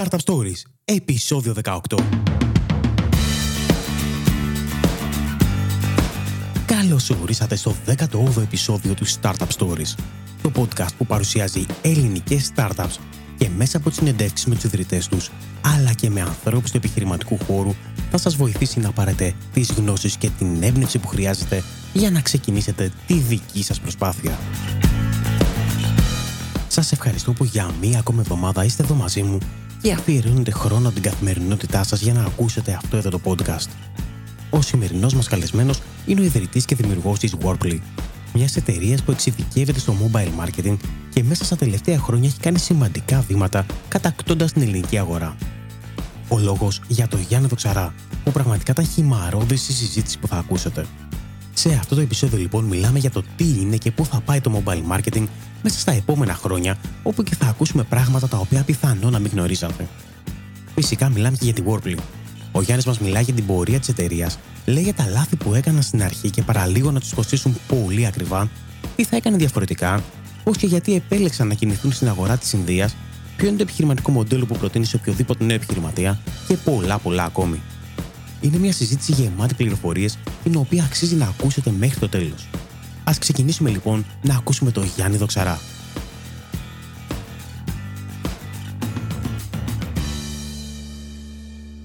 Startup Stories, επεισόδιο 18. Καλώς ορίσατε στο 18ο επεισόδιο του Startup Stories, το podcast που παρουσιάζει ελληνικές startups και μέσα από τις συνεντεύξεις με τους ιδρυτές τους, αλλά και με ανθρώπους του επιχειρηματικού χώρου, θα σας βοηθήσει να πάρετε τις γνώσεις και την έμπνευση που χρειάζεται για να ξεκινήσετε τη δική σας προσπάθεια. Σας ευχαριστώ που για μία ακόμη εβδομάδα είστε εδώ μαζί μου και αφιερώνετε χρόνο από την καθημερινότητά σας για να ακούσετε αυτό εδώ το podcast. Ο σημερινός μας καλεσμένος είναι ο ιδρυτής και δημιουργός της Warply, μιας εταιρείας που εξειδικεύεται στο mobile marketing και μέσα στα τελευταία χρόνια έχει κάνει σημαντικά βήματα κατακτώντας την ελληνική αγορά. Ο λόγος για το Γιάννη Δοξαρά, που πραγματικά ήταν χυμαρώδη στη συζήτηση που θα ακούσετε. Σε αυτό το επεισόδιο λοιπόν μιλάμε για το τι είναι και πού θα πάει το mobile marketing μέσα στα επόμενα χρόνια, όπου και θα ακούσουμε πράγματα τα οποία πιθανό να μην γνωρίζατε. Φυσικά μιλάμε και για τη Warply. Ο Γιάννης μας μιλάει για την πορεία της εταιρείας, λέει για τα λάθη που έκαναν στην αρχή και παραλίγο να τους κοστίσουν πολύ ακριβά, τι θα έκανε διαφορετικά, πώς και γιατί επέλεξαν να κινηθούν στην αγορά της Ινδίας, ποιο είναι το επιχειρηματικό μοντέλο που προτείνει σε οποιοδήποτε νέο επιχειρηματία και πολλά πολλά ακόμη. Είναι μια συζήτηση γεμάτη πληροφορίες, την οποία αξίζει να ακούσετε μέχρι το τέλος. Α ξεκινήσουμε λοιπόν να ακούσουμε τον Γιάννη Δοξαρά.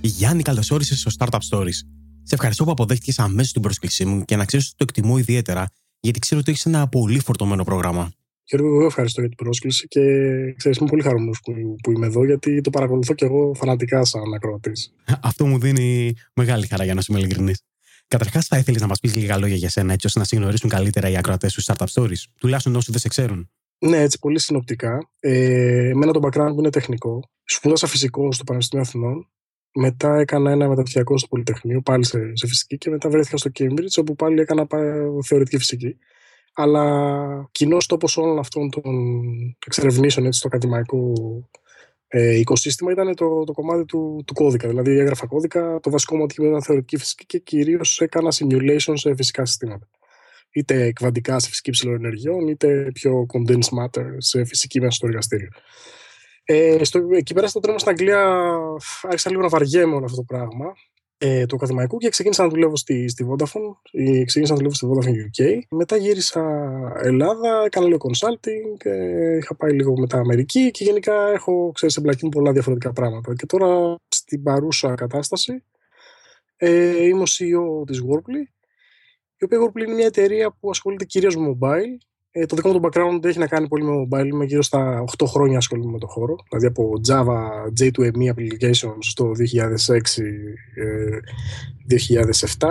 Γιάννη, καλώς όρισες στο Startup Stories. Σε ευχαριστώ που αποδέχτηκες αμέσως την πρόσκλησή μου και να ξέρεις ότι το εκτιμώ ιδιαίτερα, γιατί ξέρω ότι έχεις ένα πολύ φορτωμένο πρόγραμμα. Γιώργο, εγώ ευχαριστώ για την πρόσκληση και ξέρεις, είμαι πολύ χαρούμενος που, που είμαι εδώ γιατί το παρακολουθώ και εγώ φανατικά σαν ακροατής. Αυτό μου δίνει μεγάλη χαρά για να είμαι ειλικρινής. Καταρχάς, θα ήθελες να μας πεις λίγα λόγια για σένα, έτσι ώστε να συγνωρίσουν καλύτερα οι ακροατές του Startup Stories, τουλάχιστον όσοι δεν σε ξέρουν. Ναι, έτσι πολύ συνοπτικά. Ε, εμένα το background μου είναι τεχνικό. Σπούδασα φυσικό στο Πανεπιστήμιο Αθηνών. Μετά έκανα ένα μεταπτυχιακό στο Πολυτεχνείο, πάλι σε, σε φυσική, και μετά βρέθηκα στο Cambridge, όπου πάλι έκανα θεωρητική φυσική. Αλλά κοινός τόπος όλων αυτών των εξερευνήσεων έτσι, στο ακαδημαϊκό ε, οικοσύστημα ήταν το, το κομμάτι του, του κώδικα. Δηλαδή, έγραφα κώδικα, το βασικό μου αντικείμενο ήταν θεωρητική φυσική και κυρίως έκανα simulation σε φυσικά συστήματα. Είτε κβαντικά σε φυσική ψηλών ενεργειών, είτε πιο condensed matter σε φυσική μέσα στο εργαστήριο. Ε, στο, εκεί πέρα στο τρένο στην Αγγλία άρχισα λίγο να βαριέμαι όλο αυτό το πράγμα ε, του ακαδημαϊκού και ξεκίνησα να δουλεύω στη, στη Vodafone. Ξεκίνησα να δουλεύω στη Vodafone UK. Μετά γύρισα Ελλάδα, έκανα λίγο consulting, ε, είχα πάει λίγο μετά Αμερική και γενικά έχω ξέρεις, εμπλακεί πολλά διαφορετικά πράγματα. Και τώρα στην παρούσα κατάσταση ε, είμαι ο CEO της Workly, η οποία Workly είναι μια εταιρεία που ασχολείται κυρίως με mobile ε, το δικό μου το background έχει να κάνει πολύ με mobile. Είμαι γύρω στα 8 χρόνια ασχολούμαι με το χώρο. Δηλαδή από Java J2ME applications στο 2006-2007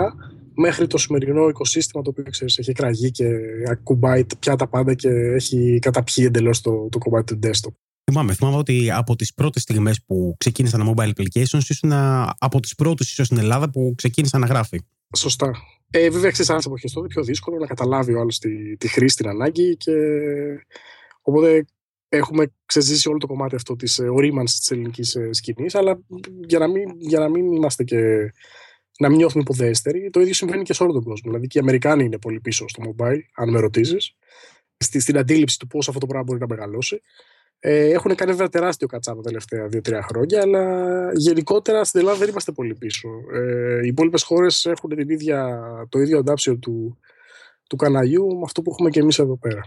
μέχρι το σημερινό οικοσύστημα το οποίο ξέρεις, έχει εκραγεί και ακουμπάει πια τα πάντα και έχει καταπιεί εντελώς το, το κομμάτι του desktop. Θυμάμαι, θυμάμαι ότι από τις πρώτες στιγμές που ξεκίνησαν mobile applications ήσουν από τις πρώτες ίσως στην Ελλάδα που ξεκίνησαν να γράφει. Σωστά. Ε, βέβαια, ξέρεις, άλλες εποχές τότε πιο δύσκολο να καταλάβει ο άλλος τη, τη χρήση, την ανάγκη. Και... Οπότε έχουμε ξεζήσει όλο το κομμάτι αυτό της ε, ορίμανσης της ελληνικής ε, σκηνής. Αλλά για να, μην, για να μην είμαστε και. να μην νιώθουμε υποδέστεροι, το ίδιο συμβαίνει και σε όλο τον κόσμο. Δηλαδή και οι Αμερικάνοι είναι πολύ πίσω στο mobile, αν με ρωτήσεις, στην αντίληψη του πώς αυτό το πράγμα μπορεί να μεγαλώσει. Ε, έχουν κάνει βέβαια τεράστιο κατσά τα τελευταία 2-3 χρόνια, αλλά γενικότερα στην Ελλάδα δεν είμαστε πολύ πίσω. Ε, οι υπόλοιπες χώρες έχουν την ίδια, το ίδιο αντάψιο του, του καναλιού με αυτό που έχουμε και εμείς εδώ πέρα.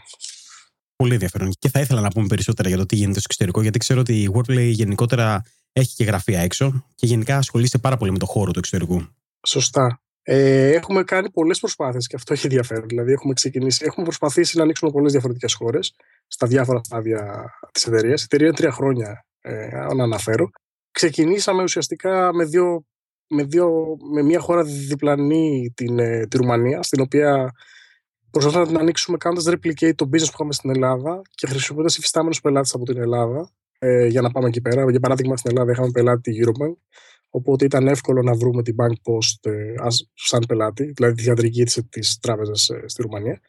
Πολύ ενδιαφέρον. Και θα ήθελα να πούμε περισσότερα για το τι γίνεται στο εξωτερικό, γιατί ξέρω ότι η Wordplay γενικότερα έχει και γραφεία έξω και γενικά ασχολείται πάρα πολύ με το χώρο του εξωτερικού. Σωστά. Ε, έχουμε κάνει πολλές προσπάθειες και αυτό έχει ενδιαφέρον. Δηλαδή, έχουμε, ξεκινήσει, έχουμε προσπαθήσει να ανοίξουμε πολλές διαφορετικές χώρες στα διάφορα στάδια της εταιρείας. Η εταιρεία είναι τρία χρόνια, ε, να αναφέρω. Ξεκινήσαμε ουσιαστικά με, δύο, με, δύο, με μια χώρα διπλανή, την, ε, τη Ρουμανία, στην οποία προσπαθούμε να την ανοίξουμε κάνοντας replicate το business που είχαμε στην Ελλάδα και χρησιμοποιώντας υφιστάμενους πελάτες από την Ελλάδα ε, για να πάμε εκεί πέρα. Για παράδειγμα, στην Ελλάδα είχαμε πελάτη τη Eurobank Οπότε ήταν εύκολο να βρούμε την Bank Post ε, σαν πελάτη, δηλαδή τη διατρική της τράπεζας ε, στη Ρουμανία.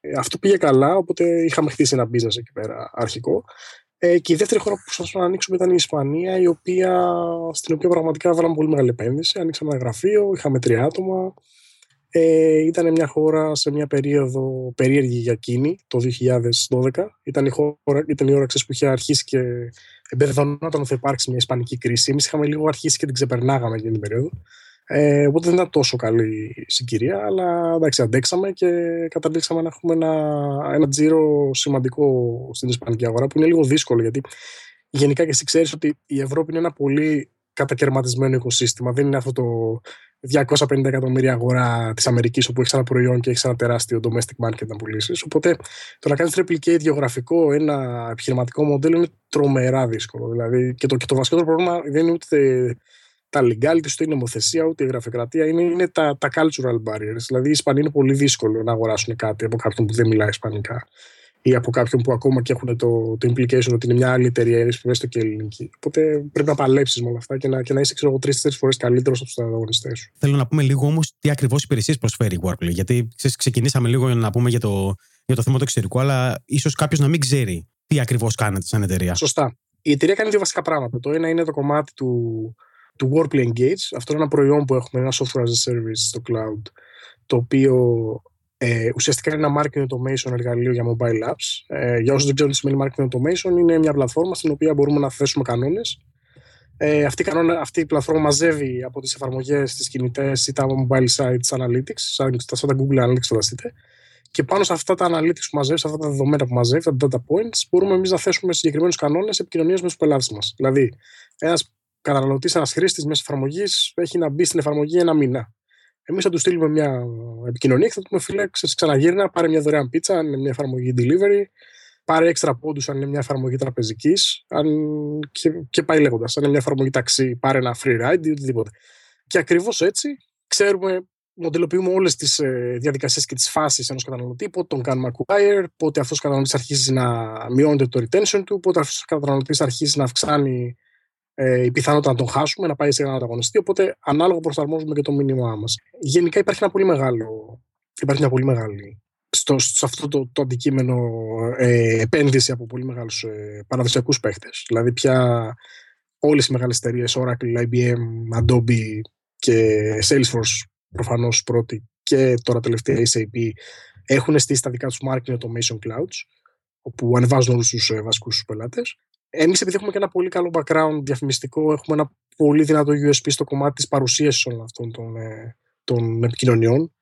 Ε, αυτό πήγε καλά, οπότε είχαμε χτίσει ένα business εκεί πέρα αρχικό. Ε, και η δεύτερη χώρα που προσπαθούσαμε να ανοίξουμε ήταν η Ισπανία, η οποία, στην οποία πραγματικά βάλαμε πολύ μεγάλη επένδυση. Ανοίξαμε ένα γραφείο, είχαμε τρία άτομα. Ε, ήταν μια χώρα σε μια περίοδο περίεργη για εκείνη, το 2012. Ήταν η, χώρα, ήταν η ώρα που είχε αρχίσει και εμπεδονόταν ότι θα υπάρξει μια ισπανική κρίση. Εμείς είχαμε λίγο αρχίσει και την ξεπερνάγαμε εκείνη την περίοδο. Ε, οπότε δεν ήταν τόσο καλή συγκυρία, αλλά εντάξει, αντέξαμε και καταλήξαμε να έχουμε ένα, ένα τζίρο σημαντικό στην Ισπανική αγορά, που είναι λίγο δύσκολο γιατί γενικά και εσύ ξέρεις ότι η Ευρώπη είναι ένα πολύ κατακαιρματισμένο οικοσύστημα. Δεν είναι αυτό το 250 εκατομμύρια αγορά της Αμερικής όπου έχεις ένα προϊόν και έχεις ένα τεράστιο domestic market να πουλήσεις. Οπότε το να κάνεις replicate γεωγραφικό ένα επιχειρηματικό μοντέλο είναι τρομερά δύσκολο. Δηλαδή, και, το, και το βασικότερο πρόβλημα δεν είναι ούτε τα legalities, ούτε η νομοθεσία, ούτε η γραφειοκρατία, είναι, είναι τα, τα cultural barriers. Δηλαδή, οι Ισπανοί είναι πολύ δύσκολο να αγοράσουν κάτι από κάποιον που δεν μιλάει Ισπανικά ή από κάποιον που ακόμα και έχουν το, το implication ότι είναι μια άλλη εταιρεία, έστω και ελληνική. Οπότε πρέπει να παλέψεις με όλα αυτά και να, και να είσαι, ξέρω εγώ, τρει-τέσσερι φορές καλύτερος από τους ανταγωνιστές σου. Θέλω να πούμε λίγο όμως τι ακριβώς υπηρεσίες προσφέρει η Workplay. Γιατί ξέρεις, ξεκινήσαμε λίγο να πούμε για το, για το θέμα του εξωτερικού, αλλά ίσως κάποιος να μην ξέρει τι ακριβώς κάνετε σαν εταιρεία. Σωστά. Η εταιρεία κάνει δύο βασικά πράγματα. Το ένα είναι το κομμάτι του, του Workplay Engage. Αυτό είναι ένα προϊόν που έχουμε, ένα software as a service στο cloud, το οποίο ε, ουσιαστικά είναι ένα marketing automation εργαλείο για mobile apps. Ε, για όσους δεν ξέρουν τι σημαίνει marketing automation, είναι μια πλατφόρμα στην οποία μπορούμε να θέσουμε κανόνες. Ε, αυτή, η αυτή η πλατφόρμα μαζεύει από τις εφαρμογές, τις κινητές ή τα mobile sites analytics, σαν, σαν τα Google Analytics φανταστείτε. Και πάνω σε αυτά τα analytics που μαζεύεις, σε αυτά τα δεδομένα που μαζεύεις, τα data points, μπορούμε εμείς να θέσουμε συγκεκριμένους κανόνες επικοινωνίας με τους πελάτες μας. Δηλαδή, ένας καταναλωτής, ένας χρήστης μιας εφαρμογής έχει να μπει στην εφαρμογή ένα μήνα. Εμείς θα του στείλουμε μια επικοινωνία και θα του πούμε: Φίλε, ξαναγύρνα, πάρε μια δωρεάν πίτσα, αν είναι μια εφαρμογή delivery, πάρε έξτρα πόντου αν είναι μια εφαρμογή τραπεζικής, και, και πάει λέγοντας. Αν είναι μια εφαρμογή ταξί, πάρε ένα free ride ή οτιδήποτε. Και ακριβώς έτσι ξέρουμε, μοντελοποιούμε όλες τις ε, διαδικασίες και τις φάσεις ενός καταναλωτή, πότε τον κάνουμε acquire, πότε αυτός ο καταναλωτής αρχίζει να μειώνεται το retention του, πότε αυτός ο καταναλωτής αρχίζει να αυξάνει ε, η πιθανότητα να τον χάσουμε, να πάει σε έναν ανταγωνιστή. Οπότε ανάλογα προσαρμόζουμε και το μήνυμά μας. Γενικά υπάρχει ένα πολύ μεγάλο. Υπάρχει μια πολύ μεγάλη στο, σε αυτό το, το αντικείμενο ε, επένδυση από πολύ μεγάλους ε, παραδοσιακούς παίχτες. Δηλαδή, πια όλες οι μεγάλες εταιρείες, Oracle, IBM, Adobe και Salesforce προφανώς πρώτη και τώρα τελευταία SAP έχουν στήσει τα δικά τους marketing automation clouds όπου ανεβάζουν όλους τους ε, βασικούς πελάτες. Εμείς, επειδή έχουμε και ένα πολύ καλό background διαφημιστικό, έχουμε ένα πολύ δυνατό USP στο κομμάτι της παρουσίασης όλων αυτών των, ε, των επικοινωνιών.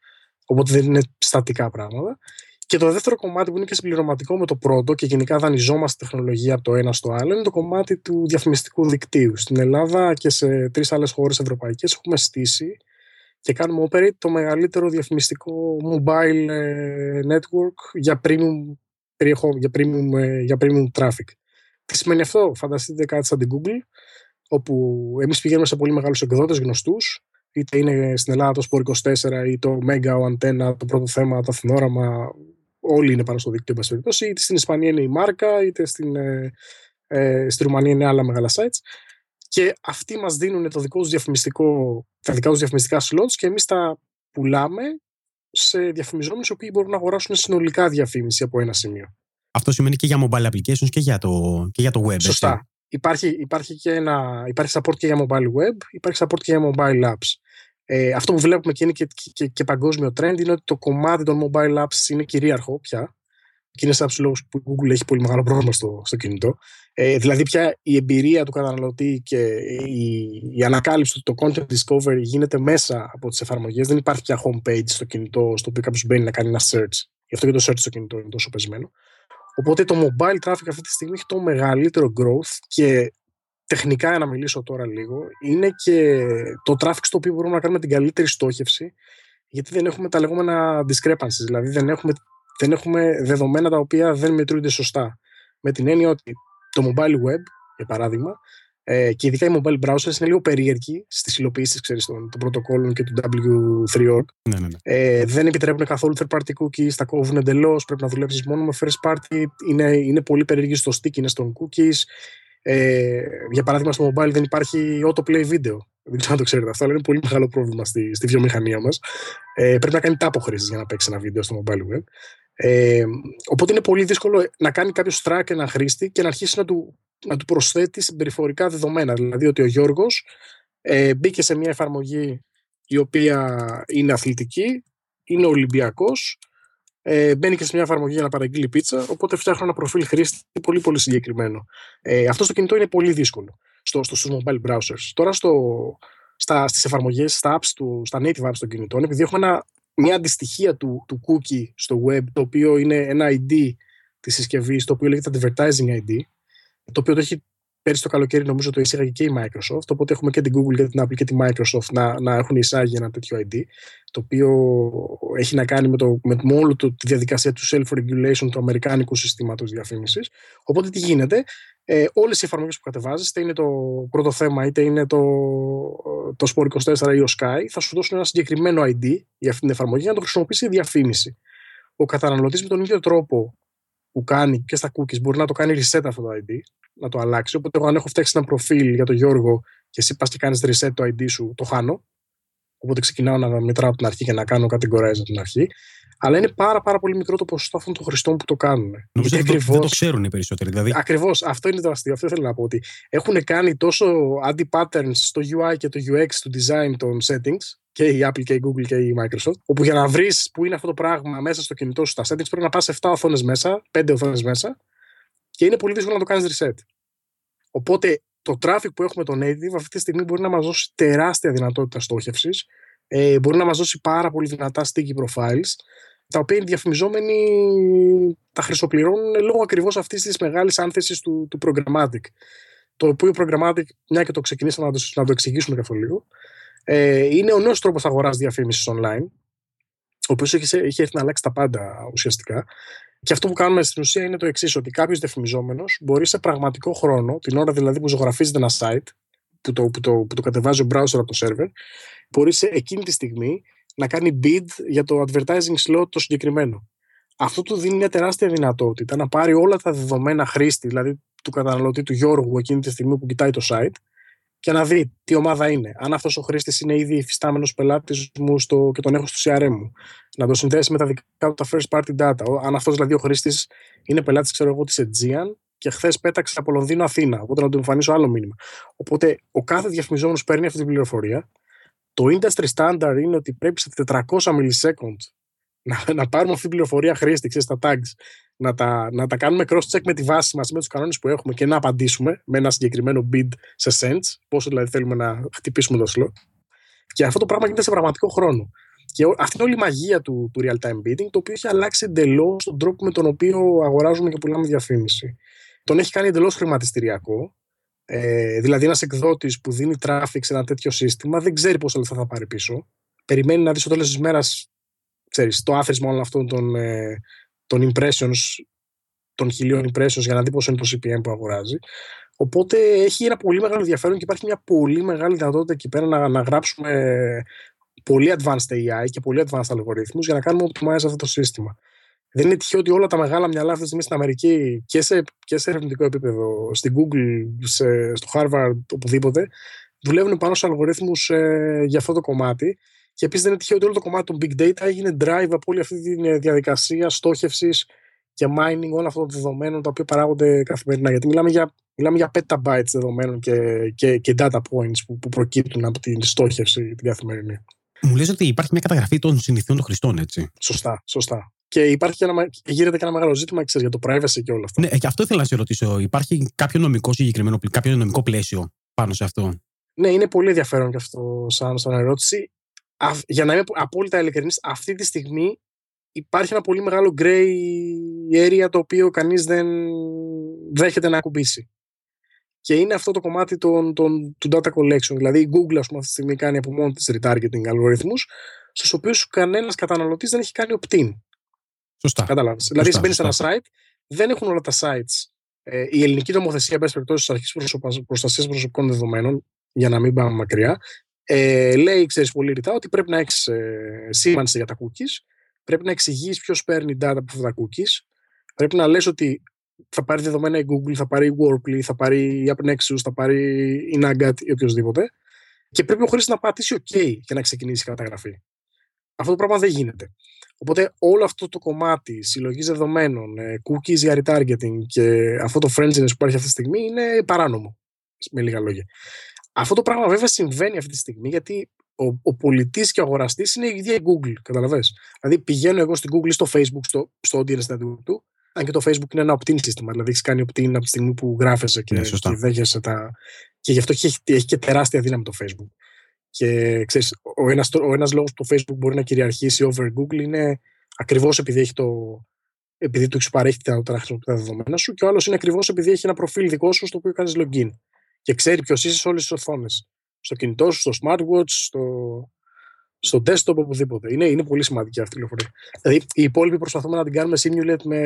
Οπότε δεν είναι στατικά πράγματα. Και το δεύτερο κομμάτι που είναι και συμπληρωματικό με το πρώτο και γενικά δανειζόμαστε τεχνολογία από το ένα στο άλλο είναι το κομμάτι του διαφημιστικού δικτύου. Στην Ελλάδα και σε τρεις άλλες χώρες ευρωπαϊκές έχουμε στήσει και κάνουμε operate το μεγαλύτερο διαφημιστικό mobile ε, network για premium, για premium, ε, για premium traffic. Τι σημαίνει αυτό, φανταστείτε κάτι σαν την Google, όπου εμείς πηγαίνουμε σε πολύ μεγάλους εκδότες γνωστούς, είτε είναι στην Ελλάδα το Sport 24 ή το Mega, ο Antenna, το πρώτο θέμα, το Αθηνόραμα, όλοι είναι πάνω στο δίκτυο, περιπτώσει, είτε στην Ισπανία είναι η Μάρκα, είτε στην, ε, ε, στη Ρουμανία είναι άλλα μεγάλα sites. Και αυτοί μας δίνουν το δικό τους διαφημιστικό, τα δικά τους διαφημιστικά slots και εμείς τα πουλάμε σε διαφημιζόμενους οι οποίοι μπορούν να αγοράσουν συνολικά διαφήμιση από ένα σημείο. Αυτό σημαίνει και για mobile applications και για το, και για το web. Σωστά. Υπάρχει, υπάρχει, και ένα, υπάρχει support και για mobile web, υπάρχει support και για mobile apps. Ε, αυτό που βλέπουμε και είναι και, και, και, παγκόσμιο trend είναι ότι το κομμάτι των mobile apps είναι κυρίαρχο πια. Και είναι σαν λόγου που η Google έχει πολύ μεγάλο πρόβλημα στο, στο κινητό. Ε, δηλαδή, πια η εμπειρία του καταναλωτή και η, η ανακάλυψη του το content discovery γίνεται μέσα από τις εφαρμογές. Δεν υπάρχει πια homepage στο κινητό στο οποίο κάποιος μπαίνει να κάνει ένα search. Γι' αυτό και το search στο κινητό είναι τόσο πεσμένο. Οπότε το mobile traffic αυτή τη στιγμή έχει το μεγαλύτερο growth και τεχνικά για να μιλήσω τώρα λίγο είναι και το traffic στο οποίο μπορούμε να κάνουμε την καλύτερη στόχευση γιατί δεν έχουμε τα λεγόμενα discrepancies, δηλαδή δεν έχουμε, δεν έχουμε δεδομένα τα οποία δεν μετρούνται σωστά. Με την έννοια ότι το mobile web, για παράδειγμα, ε, και ειδικά οι mobile browsers είναι λίγο περίεργοι στις υλοποιήσεις των, των πρωτοκόλων και του W3org. Ναι, ναι, ναι. Ε, δεν επιτρέπουν καθόλου third party cookies, τα κόβουν εντελώς. Πρέπει να δουλέψεις μόνο με first party. Είναι, είναι πολύ περίεργοι στο stickiness των cookies. Ε, για παράδειγμα, στο mobile δεν υπάρχει autoplay video. Δεν ξέρω αν το ξέρετε αυτό, αλλά είναι πολύ μεγάλο πρόβλημα στη, στη βιομηχανία μας. Ε, πρέπει να κάνει τάπο χρήση για να παίξει ένα βίντεο στο mobile web. Ε, οπότε είναι πολύ δύσκολο να κάνει κάποιος track ένα χρήστη και να αρχίσει να του να του προσθέτει συμπεριφορικά δεδομένα. Δηλαδή ότι ο Γιώργος ε, μπήκε σε μια εφαρμογή η οποία είναι αθλητική, είναι Ολυμπιακός ε, μπαίνει και σε μια εφαρμογή για να παραγγείλει πίτσα, οπότε φτιάχνω ένα προφίλ χρήστη πολύ πολύ συγκεκριμένο. Ε, αυτό στο κινητό είναι πολύ δύσκολο στο, στο, στους mobile browsers. Τώρα στο, στα, στις εφαρμογές, στα, apps του, στα native apps των κινητών, επειδή έχουμε ένα, μια αντιστοιχία του, του cookie στο web, το οποίο είναι ένα ID της συσκευής, το οποίο λέγεται advertising ID, το οποίο το έχει πέρυσι το καλοκαίρι νομίζω το εισήγαγε και η Microsoft, οπότε έχουμε και την Google και την Apple και τη Microsoft να, να έχουν εισάγει ένα τέτοιο ID, το οποίο έχει να κάνει με, το, με, με όλη το, τη διαδικασία του self-regulation του αμερικάνικου συστήματος διαφήμισης. Οπότε τι γίνεται, ε, όλες οι εφαρμογές που κατεβάζεις, είτε είναι το πρώτο θέμα, είτε είναι το, το Sport24 ή ο Sky, θα σου δώσουν ένα συγκεκριμένο ID για αυτή την εφαρμογή για να το χρησιμοποιήσεις για διαφήμιση. Ο καταναλωτής με τον ίδιο τρόπο που κάνει και στα cookies μπορεί να το κάνει reset αυτό το ID, να το αλλάξει. Οπότε, εγώ αν έχω φτιάξει ένα προφίλ για τον Γιώργο και εσύ πας και κάνεις reset το ID σου, το χάνω. Οπότε ξεκινάω να μετράω από την αρχή και να κάνω categorize από την αρχή. Αλλά είναι πάρα, πάρα πολύ μικρό το ποσοστό αυτών των χρηστών που το κάνουν. Νομίζω ότι ακριβώς... δεν το ξέρουν οι περισσότεροι. Δηλαδή... Ακριβώς. Αυτό είναι το αστείο. Αυτό θέλω να πω. Ότι έχουν κάνει τόσο anti-patterns στο UI και το UX του design των settings και η Apple και η Google και η Microsoft, όπου για να βρεις που είναι αυτό το πράγμα μέσα στο κινητό σου στα settings πρέπει να πας 7 οθόνες μέσα, 5 οθόνες μέσα και είναι πολύ δύσκολο να το κάνεις reset. Οπότε το traffic που έχουμε το native αυτή τη στιγμή μπορεί να μας δώσει τεράστια δυνατότητα στόχευσης, ε, μπορεί να μας δώσει πάρα πολύ δυνατά sticky profiles, τα οποία οι διαφημιζόμενοι τα χρυσοπληρώνουν λόγω ακριβώς αυτής της μεγάλης άνθεσης του, του programmatic. Το οποίο programmatic, μια και το ξεκινήσαμε να το, να το εξηγήσουμε καθόλου λίγο, ε, είναι ο νέος τρόπος αγοράς διαφήμισης online, ο οποίος έχει, έχει έρθει να αλλάξει τα πάντα ουσιαστικά. Και αυτό που κάνουμε στην ουσία είναι το εξής: Ότι κάποιος διαφημιζόμενος μπορεί σε πραγματικό χρόνο, την ώρα δηλαδή που ζωγραφίζεται ένα site, που το, που το, που το κατεβάζει ο browser από το server, μπορεί σε εκείνη τη στιγμή να κάνει bid για το advertising slot το συγκεκριμένο. Αυτό του δίνει μια τεράστια δυνατότητα να πάρει όλα τα δεδομένα χρήστη, δηλαδή του καταναλωτή του Γιώργου εκείνη τη στιγμή που κοιτάει το site, και να δει τι ομάδα είναι. Αν αυτός ο χρήστης είναι ήδη υφιστάμενος πελάτης μου στο, και τον έχω στο CRM μου. Να το συνδέσει με τα δικά του τα first party data. Αν αυτός δηλαδή ο χρήστης είναι πελάτης, ξέρω εγώ, της Aegean και χθες πέταξε από Λονδίνο Αθήνα. Οπότε να του εμφανίσω άλλο μήνυμα. Οπότε ο κάθε διαφημιζόμενος παίρνει αυτή την πληροφορία. Το industry standard είναι ότι πρέπει σε 400 milliseconds να, να πάρουμε αυτή την πληροφορία χρήστη, ξέρεις, τα tags, να τα, να τα κάνουμε cross-check με τη βάση μας, με τους κανόνες που έχουμε και να απαντήσουμε με ένα συγκεκριμένο bid σε cents, πόσο δηλαδή θέλουμε να χτυπήσουμε το slot. Και αυτό το πράγμα γίνεται σε πραγματικό χρόνο. Και αυτή είναι όλη η μαγεία του, του real-time bidding, το οποίο έχει αλλάξει εντελώς τον τρόπο με τον οποίο αγοράζουμε και πουλάμε διαφήμιση. Τον έχει κάνει εντελώς χρηματιστηριακό. Ε, δηλαδή, ένας εκδότης που δίνει traffic σε ένα τέτοιο σύστημα δεν ξέρει πόσα λεφτά θα πάρει πίσω. Περιμένει να δεις στο τέλο της μέρας ξέρεις, το άθροισμα όλων αυτών των, ε, των impressions, των χιλίων impressions για να δει πόσο είναι το CPM που αγοράζει. Οπότε έχει ένα πολύ μεγάλο ενδιαφέρον και υπάρχει μια πολύ μεγάλη δυνατότητα εκεί πέρα να, να γράψουμε πολύ advanced AI και πολύ advanced αλγορίθμους για να κάνουμε optimize αυτό το σύστημα. Δεν είναι τυχαίο ότι όλα τα μεγάλα μυαλά αυτή τη στιγμή στην Αμερική και σε, και σε ερευνητικό επίπεδο, στην Google, σε, στο Harvard, οπουδήποτε, δουλεύουν πάνω σε αλγορίθμους ε, για αυτό το κομμάτι και επίσης δεν είναι τυχαίο ότι όλο το κομμάτι των big data έγινε drive από όλη αυτή τη διαδικασία στόχευσης και mining όλων αυτών των δεδομένων τα οποία παράγονται καθημερινά. Γιατί μιλάμε για, μιλάμε για petabytes δεδομένων και, και, και data points που, που προκύπτουν από την στόχευση την καθημερινή. Μου λες ότι υπάρχει μια καταγραφή των συνηθιών των χρηστών, έτσι. Σωστά, σωστά. Και υπάρχει και ένα, γίνεται και ένα μεγάλο ζήτημα ξέρεις, για το privacy και όλα αυτά. Ναι, και αυτό ήθελα να σε ρωτήσω. Υπάρχει κάποιο νομικό συγκεκριμένο, κάποιο νομικό πλαίσιο πάνω σε αυτό; Ναι, είναι πολύ ενδιαφέρον και αυτό σαν, σαν ερώτηση για να είμαι απόλυτα ειλικρινής, αυτή τη στιγμή υπάρχει ένα πολύ μεγάλο gray area το οποίο κανείς δεν δέχεται να ακουμπήσει. Και είναι αυτό το κομμάτι των, των, του data collection. Δηλαδή η Google ας πούμε, αυτή τη στιγμή κάνει από μόνο της retargeting αλγοριθμούς στους οποίους κανένας καταναλωτής δεν έχει κάνει opt-in. Σωστά. Κατάλαβες. Δηλαδή μπαίνεις σε ένα site, δεν έχουν όλα τα sites. Ε, η ελληνική νομοθεσία, πες περιπτώσει, αρχής προστασίας προσωπικών δεδομένων, για να μην πάμε μακριά, ε, λέει, ξέρεις πολύ ρητά, ότι πρέπει να έχεις ε, σήμανση για τα cookies, πρέπει να εξηγείς ποιος παίρνει data από αυτά τα cookies, πρέπει να λες ότι θα πάρει δεδομένα η Google, θα πάρει η Workly, θα πάρει η AppNexus, θα πάρει η Nugget ή οποιοδήποτε. Και πρέπει ο χρήστη να πατήσει OK και να ξεκινήσει η καταγραφή. Αυτό το πράγμα δεν γίνεται. Οπότε όλο αυτό το κομμάτι συλλογής δεδομένων, ε, cookies για retargeting και αυτό το frenziness που υπάρχει αυτή τη στιγμή είναι παράνομο. Με λίγα λόγια. Αυτό το πράγμα βέβαια συμβαίνει αυτή τη στιγμή γιατί ο, ο πολιτής και ο αγοραστής είναι η ίδια η Google. Καταλαβες. Δηλαδή, πηγαίνω εγώ στην Google ή στο Facebook, στο, στο audience network του, αν και το Facebook είναι ένα opt-in σύστημα. Δηλαδή, έχεις κάνει opt-in από τη στιγμή που γράφεσαι και, ναι, και δέχεσαι τα. Και γι' αυτό έχει, έχει και τεράστια δύναμη το Facebook. Και ξέρεις, ο ένας, ο ένας λόγος που το Facebook μπορεί να κυριαρχήσει over Google είναι ακριβώς επειδή έχει το, επειδή του παρέχει τη δυνατότητα να χρησιμοποιεί τα δεδομένα σου και ο άλλος είναι ακριβώς επειδή έχει ένα προφίλ δικό σου στο οποίο κάνεις login και ξέρει ποιος είσαι σε όλες τις οθόνες. Στο κινητό σου, στο smartwatch, στο, στο desktop, οπουδήποτε. Είναι, είναι πολύ σημαντική αυτή η πληροφορία. Δηλαδή, οι υπόλοιποι προσπαθούμε να την κάνουμε simulate με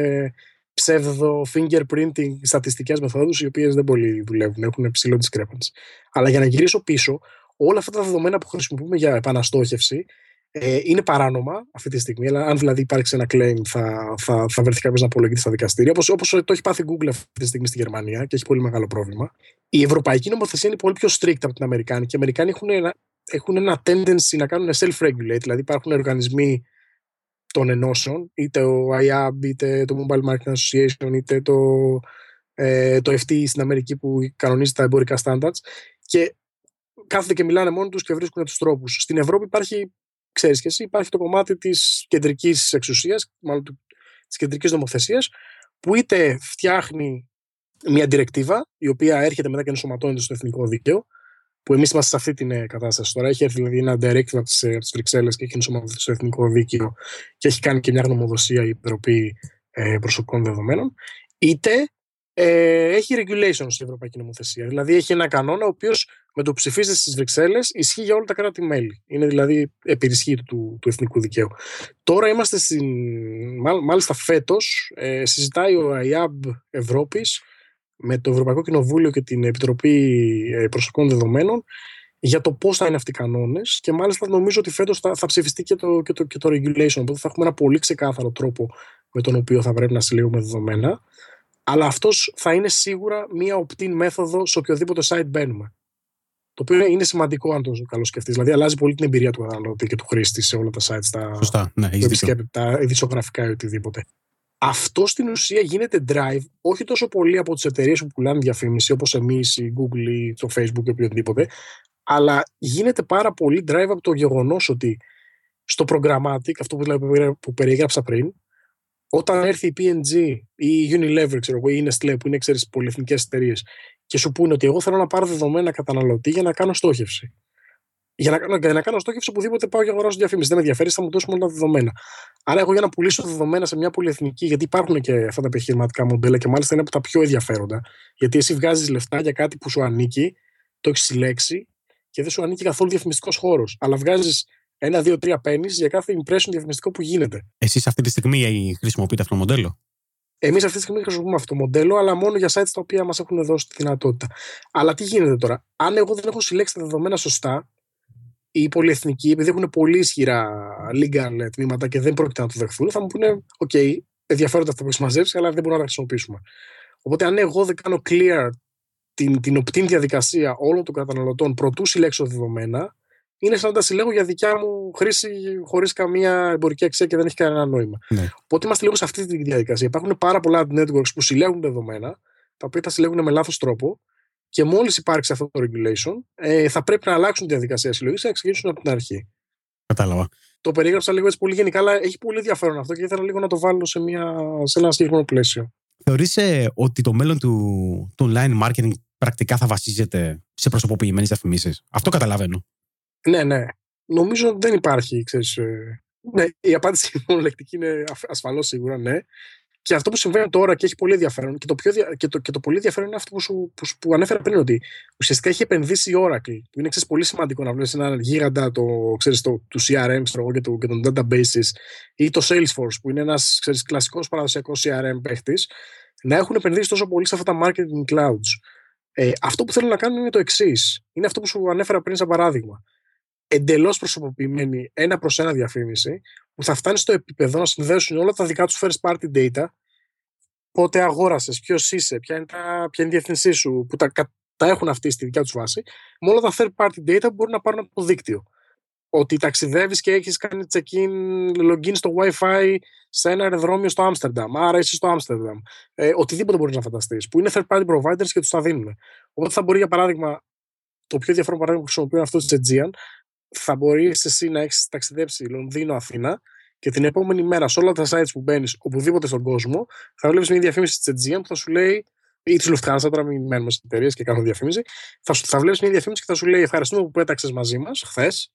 ψεύδο fingerprinting στατιστικές μεθόδους, οι οποίες δεν πολύ δουλεύουν, έχουν ψηλό discrepancy. Αλλά για να γυρίσω πίσω, όλα αυτά τα δεδομένα που χρησιμοποιούμε για επαναστόχευση ε, είναι παράνομα αυτή τη στιγμή. Αλλά αν δηλαδή υπάρξει ένα claim, θα, θα, θα βρεθεί κάποιος να απολογείται στα δικαστήρια. Όπως όπως το έχει πάθει η Google αυτή τη στιγμή στη Γερμανία και έχει πολύ μεγάλο πρόβλημα. Η ευρωπαϊκή νομοθεσία είναι πολύ πιο strict από την Αμερικάνικη. Οι Αμερικάνοι έχουν ένα, έχουν ένα tendency να κάνουν self-regulate. Δηλαδή υπάρχουν οργανισμοί των ενώσεων, είτε ο IAB, είτε το Mobile Marketing Association, είτε το, ε, το FT στην Αμερική που κανονίζει τα εμπορικά standards και κάθονται και μιλάνε μόνοι τους και βρίσκουν τους τρόπους. Στην Ευρώπη υπάρχει, ξέρεις και εσύ, υπάρχει το κομμάτι της κεντρικής εξουσίας, μάλλον της κεντρικής νομοθεσίας, που είτε φτιάχνει μια διρεκτίβα, η οποία έρχεται μετά και ενσωματώνεται στο εθνικό δίκαιο, που εμείς είμαστε σε αυτή την ε, κατάσταση τώρα. Έχει έρθει δηλαδή ένα directive από τις ε, Βρυξέλλες και έχει ενσωματωθεί στο εθνικό δίκαιο και έχει κάνει και μια γνωμοδοσία η Επιτροπή ε, Προσωπικών Δεδομένων. Είτε ε, έχει regulations στην Ευρωπαϊκή Νομοθεσία. Δηλαδή έχει ένα κανόνα ο οποίος με το που ψηφίζεται στις Βρυξέλλες ισχύει για όλα τα κράτη-μέλη. Είναι δηλαδή επιρισχύ του, του εθνικού δικαίου. Τώρα είμαστε στην. Μάλιστα φέτος ε, συζητάει ο ΑΙΑΜ Ευρώπης με το Ευρωπαϊκό Κοινοβούλιο και την Επιτροπή ε, Προσωπικών Δεδομένων για το πώς θα είναι αυτοί οι κανόνες. Και μάλιστα νομίζω ότι φέτος θα, θα ψηφιστεί και το, και, το, και το regulation. Οπότε θα έχουμε ένα πολύ ξεκάθαρο τρόπο με τον οποίο θα πρέπει να συλλέγουμε δεδομένα. Αλλά αυτός θα είναι σίγουρα μία opt-in μέθοδος σε οποιοδήποτε site μπαίνουμε. Το οποίο είναι σημαντικό αν το καλοσκεφτεί. Δηλαδή, αλλάζει πολύ την εμπειρία του καταναλωτή και του χρήστη σε όλα τα sites, τα, Σωστά, ναι, τα ειδησογραφικά ή οτιδήποτε. Αυτό στην ουσία γίνεται drive όχι τόσο πολύ από τις εταιρείες που πουλάνε διαφήμιση, όπως εμείς, η Google ή το Facebook ή οποιοδήποτε, αλλά γίνεται πάρα πολύ drive από το γεγονός ότι στο programmatic, αυτό που, δηλαδή, που περιέγραψα πριν, όταν έρθει η P&G ή η Unilever ξέρω, ή η Nestlé που είναι ξέρεις, πολυεθνικές εταιρείες και σου πούνε ότι εγώ θέλω να πάρω δεδομένα καταναλωτή για να κάνω στόχευση. Για να, για να κάνω στόχευση οπουδήποτε πάω για αγοράσω διαφήμιση. Δεν με ενδιαφέρει, θα μου δώσουν όλα τα δεδομένα. Άρα, εγώ για να πουλήσω δεδομένα σε μια πολυεθνική, γιατί υπάρχουν και αυτά τα επιχειρηματικά μοντέλα και μάλιστα είναι από τα πιο ενδιαφέροντα. Γιατί εσύ βγάζεις λεφτά για κάτι που σου ανήκει, το έχεις συλλέξει και δεν σου ανήκει καθόλου διαφημιστικός χώρος. Αλλά βγάζεις ένα, δύο, τρία πέννη για κάθε impression διαφημιστικό που γίνεται. Εσείς αυτή τη στιγμή χρησιμοποιείτε αυτό το μοντέλο; Εμείς αυτή τη στιγμή χρησιμοποιούμε αυτό το μοντέλο, αλλά μόνο για sites τα οποία μας έχουν δώσει τη δυνατότητα. Αλλά τι γίνεται τώρα; Αν εγώ δεν έχω συλλέξει τα δεδομένα σωστά, οι πολυεθνικοί, επειδή έχουν πολύ ισχυρά legal τμήματα και δεν πρόκειται να το δεχθούν, θα μου πούνε: OK, ενδιαφέροντα αυτό που έχεις μαζέψει, αλλά δεν μπορούμε να τα χρησιμοποιήσουμε. Οπότε, αν εγώ δεν κάνω clear την, την opt-in διαδικασία όλων των καταναλωτών προτού συλλέξω δεδομένα, είναι σαν να τα συλλέγω για δικιά μου χρήση χωρίς καμία εμπορική αξία και δεν έχει κανένα νόημα. Ναι. Οπότε είμαστε λίγο σε αυτή τη διαδικασία. Υπάρχουν πάρα πολλά networks που συλλέγουν δεδομένα, τα οποία τα συλλέγουν με λάθος τρόπο και μόλις υπάρξει αυτό το regulation, ε, θα πρέπει να αλλάξουν τη διαδικασία συλλογής και να ξεκινήσουν από την αρχή. Κατάλαβα. Το περιέγραψα λίγο έτσι πολύ γενικά, αλλά έχει πολύ ενδιαφέρον αυτό και ήθελα λίγο να το βάλω σε, μια, σε ένα συγκεκριμένο πλαίσιο. Θεωρείς ε, ότι το μέλλον του, του online marketing πρακτικά θα βασίζεται σε προσωποποιημένες διαφημίσεις; Αυτό καταλαβαίνω. Ναι, ναι. Νομίζω δεν υπάρχει, ξέρεις, ε, ναι, η απάντηση μονολεκτική είναι ασφαλώς σίγουρα, ναι. Και αυτό που συμβαίνει τώρα και έχει πολύ ενδιαφέρον και το, πιο, και το, και το πολύ ενδιαφέρον είναι αυτό που, σου, που, που ανέφερα πριν ότι ουσιαστικά έχει επενδύσει η Oracle που είναι ξέρεις, πολύ σημαντικό να βλέπεις έναν γίγαντα το, ξέρεις, το, του CRM και, το, και των databases ή το Salesforce που είναι ένας ξέρεις, κλασικός παραδοσιακός CRM παίχτης να έχουν επενδύσει τόσο πολύ σε αυτά τα marketing clouds. Ε, αυτό που θέλουν να κάνουν είναι το εξής. Είναι αυτό που σου ανέφερα πριν σαν παράδειγμα εντελώς προσωποποιημένη ένα προς ένα διαφήμιση που θα φτάνει στο επίπεδο να συνδέσουν όλα τα δικά τους first party data πότε αγόρασες, ποιος είσαι, ποια είναι, τα, ποια είναι η διεύθυνσή σου, που τα, τα έχουν αυτοί στη δικιά τους βάση, με όλα τα third party data που μπορούν να πάρουν από το δίκτυο. Ότι ταξιδεύεις και έχεις κάνει check-in, login στο WiFi σε ένα αεροδρόμιο στο Άμστερνταμ, άρα είσαι στο Άμστερνταμ. Ε, οτιδήποτε μπορείς να φανταστείς, που είναι third party providers και τους τα δίνουν. Οπότε θα μπορεί, για παράδειγμα, το πιο ενδιαφέρον παράδειγμα που χρησιμοποιούν αυτό τη Aegean θα μπορείς εσύ να έχεις ταξιδέψει Λονδίνο-Αθήνα και την επόμενη μέρα σε όλα τα sites που μπαίνεις, οπουδήποτε στον κόσμο, θα βλέπεις μια διαφήμιση της Aegean που θα σου λέει ή της Lufthansa, τώρα μην μένουμε στι εταιρείες και κάνουμε διαφήμιση. Θα, θα βλέπεις μια διαφήμιση και θα σου λέει Ευχαριστούμε που πέταξες μαζί μας χθες.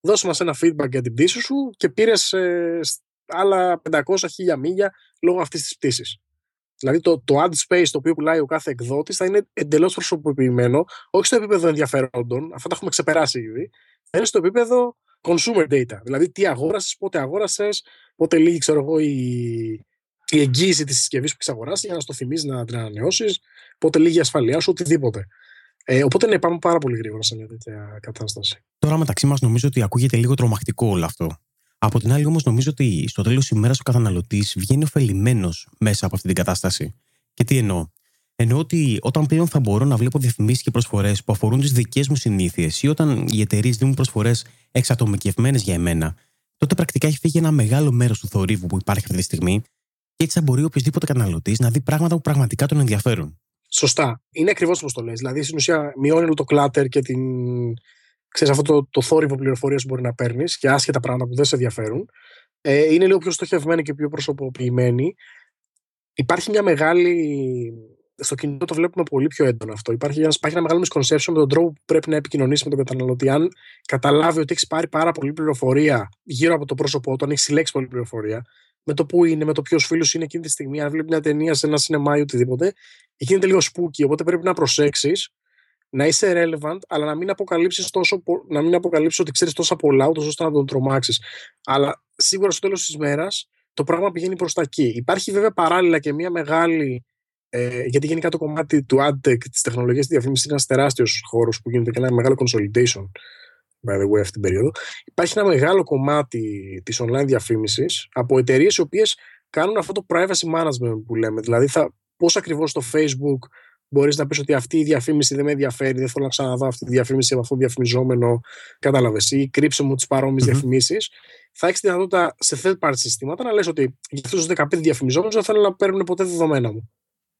Δώσε μας ένα feedback για την πτήση σου και πήρες ε, άλλα 500 χίλια μίλια λόγω αυτής της πτήσης. Δηλαδή το, το ad space το οποίο πουλάει ο κάθε εκδότης θα είναι εντελώς προσωποποιημένο, όχι στο επίπεδο ενδιαφέροντων, αυτά τα έχουμε ξεπεράσει ήδη, θα είναι στο επίπεδο consumer data. Δηλαδή τι αγόρασες, πότε αγόρασες, πότε λύγει ξέρω εγώ, η, η εγγύηση της συσκευής που έχεις αγοράσει για να στο θυμίζεις να την ανανεώσεις, πότε λύγει η ασφαλεία σου, οτιδήποτε. Ε, οπότε ναι, πάμε πάρα πολύ γρήγορα σε μια τέτοια κατάσταση. Τώρα μεταξύ μας νομίζω ότι ακούγεται λίγο τρομακτικό όλο αυτό. Από την άλλη, όμως, νομίζω ότι στο τέλος της ημέρας ο καταναλωτής βγαίνει ωφελημένος μέσα από αυτή την κατάσταση. Και τι εννοώ; Εννοώ ότι όταν πλέον θα μπορώ να βλέπω διαφημίσεις και προσφορές που αφορούν τις δικές μου συνήθειες ή όταν οι εταιρείες δίνουν προσφορές εξατομικευμένες για εμένα, τότε πρακτικά έχει φύγει ένα μεγάλο μέρος του θορύβου που υπάρχει αυτή τη στιγμή και έτσι θα μπορεί οποιοδήποτε καταναλωτής να δει πράγματα που πραγματικά τον ενδιαφέρουν. Σωστά. Είναι ακριβώς όπως το λες. Δηλαδή, στην ουσία, μειώνει το κλάτερ και την, ξέρεις, αυτό το, το θόρυβο πληροφορίας που μπορεί να παίρνεις και άσχετα πράγματα που δεν σε ενδιαφέρουν. Ε, είναι λίγο πιο στοχευμένη και πιο προσωποποιημένη. Υπάρχει μια μεγάλη. Στο κινητό το βλέπουμε πολύ πιο έντονο αυτό. Υπάρχει, υπάρχει ένα μεγάλο misconception με τον τρόπο που πρέπει να επικοινωνήσει με τον καταναλωτή. Αν καταλάβει ότι έχεις πάρει πάρα πολλή πληροφορία γύρω από το πρόσωπό του, αν έχεις συλλέξει πολλή πληροφορία, με το που είναι, με το ποιος φίλος είναι εκείνη τη στιγμή, αν βλέπει μια ταινία σε ένα σινεμά ή οτιδήποτε, γίνεται λίγο spooky. Οπότε πρέπει να προσέξεις να είσαι relevant, αλλά να μην αποκαλύψεις τόσο, να μην αποκαλύψεις ότι ξέρεις τόσα πολλά, ούτως ώστε να τον τρομάξεις. Αλλά σίγουρα στο τέλος της μέρας το πράγμα πηγαίνει προς τα εκεί. Υπάρχει βέβαια παράλληλα και μια μεγάλη. Ε, γιατί γενικά το κομμάτι του AdTech, της τεχνολογίας της διαφήμισης, είναι ένας τεράστιος χώρος που γίνεται και ένα μεγάλο consolidation, by the way, αυτή την περίοδο. Υπάρχει ένα μεγάλο κομμάτι της online διαφήμισης από εταιρείες οι οποίες κάνουν αυτό το privacy management που λέμε. Δηλαδή, πώς ακριβώς το Facebook Μπορείς να πεις ότι αυτή η διαφήμιση δεν με ενδιαφέρει, δεν θέλω να ξαναδώ αυτή τη διαφήμιση από αυτό το διαφημιζόμενο. Κατάλαβες. Ή κρύψε μου τις παρόμοιες mm-hmm. διαφημίσεις. Θα έχεις τη δυνατότητα σε third party συστήματα να λες ότι για αυτούς τους 15 διαφημιζόμενους δεν θέλω να παίρνουν ποτέ δεδομένα μου.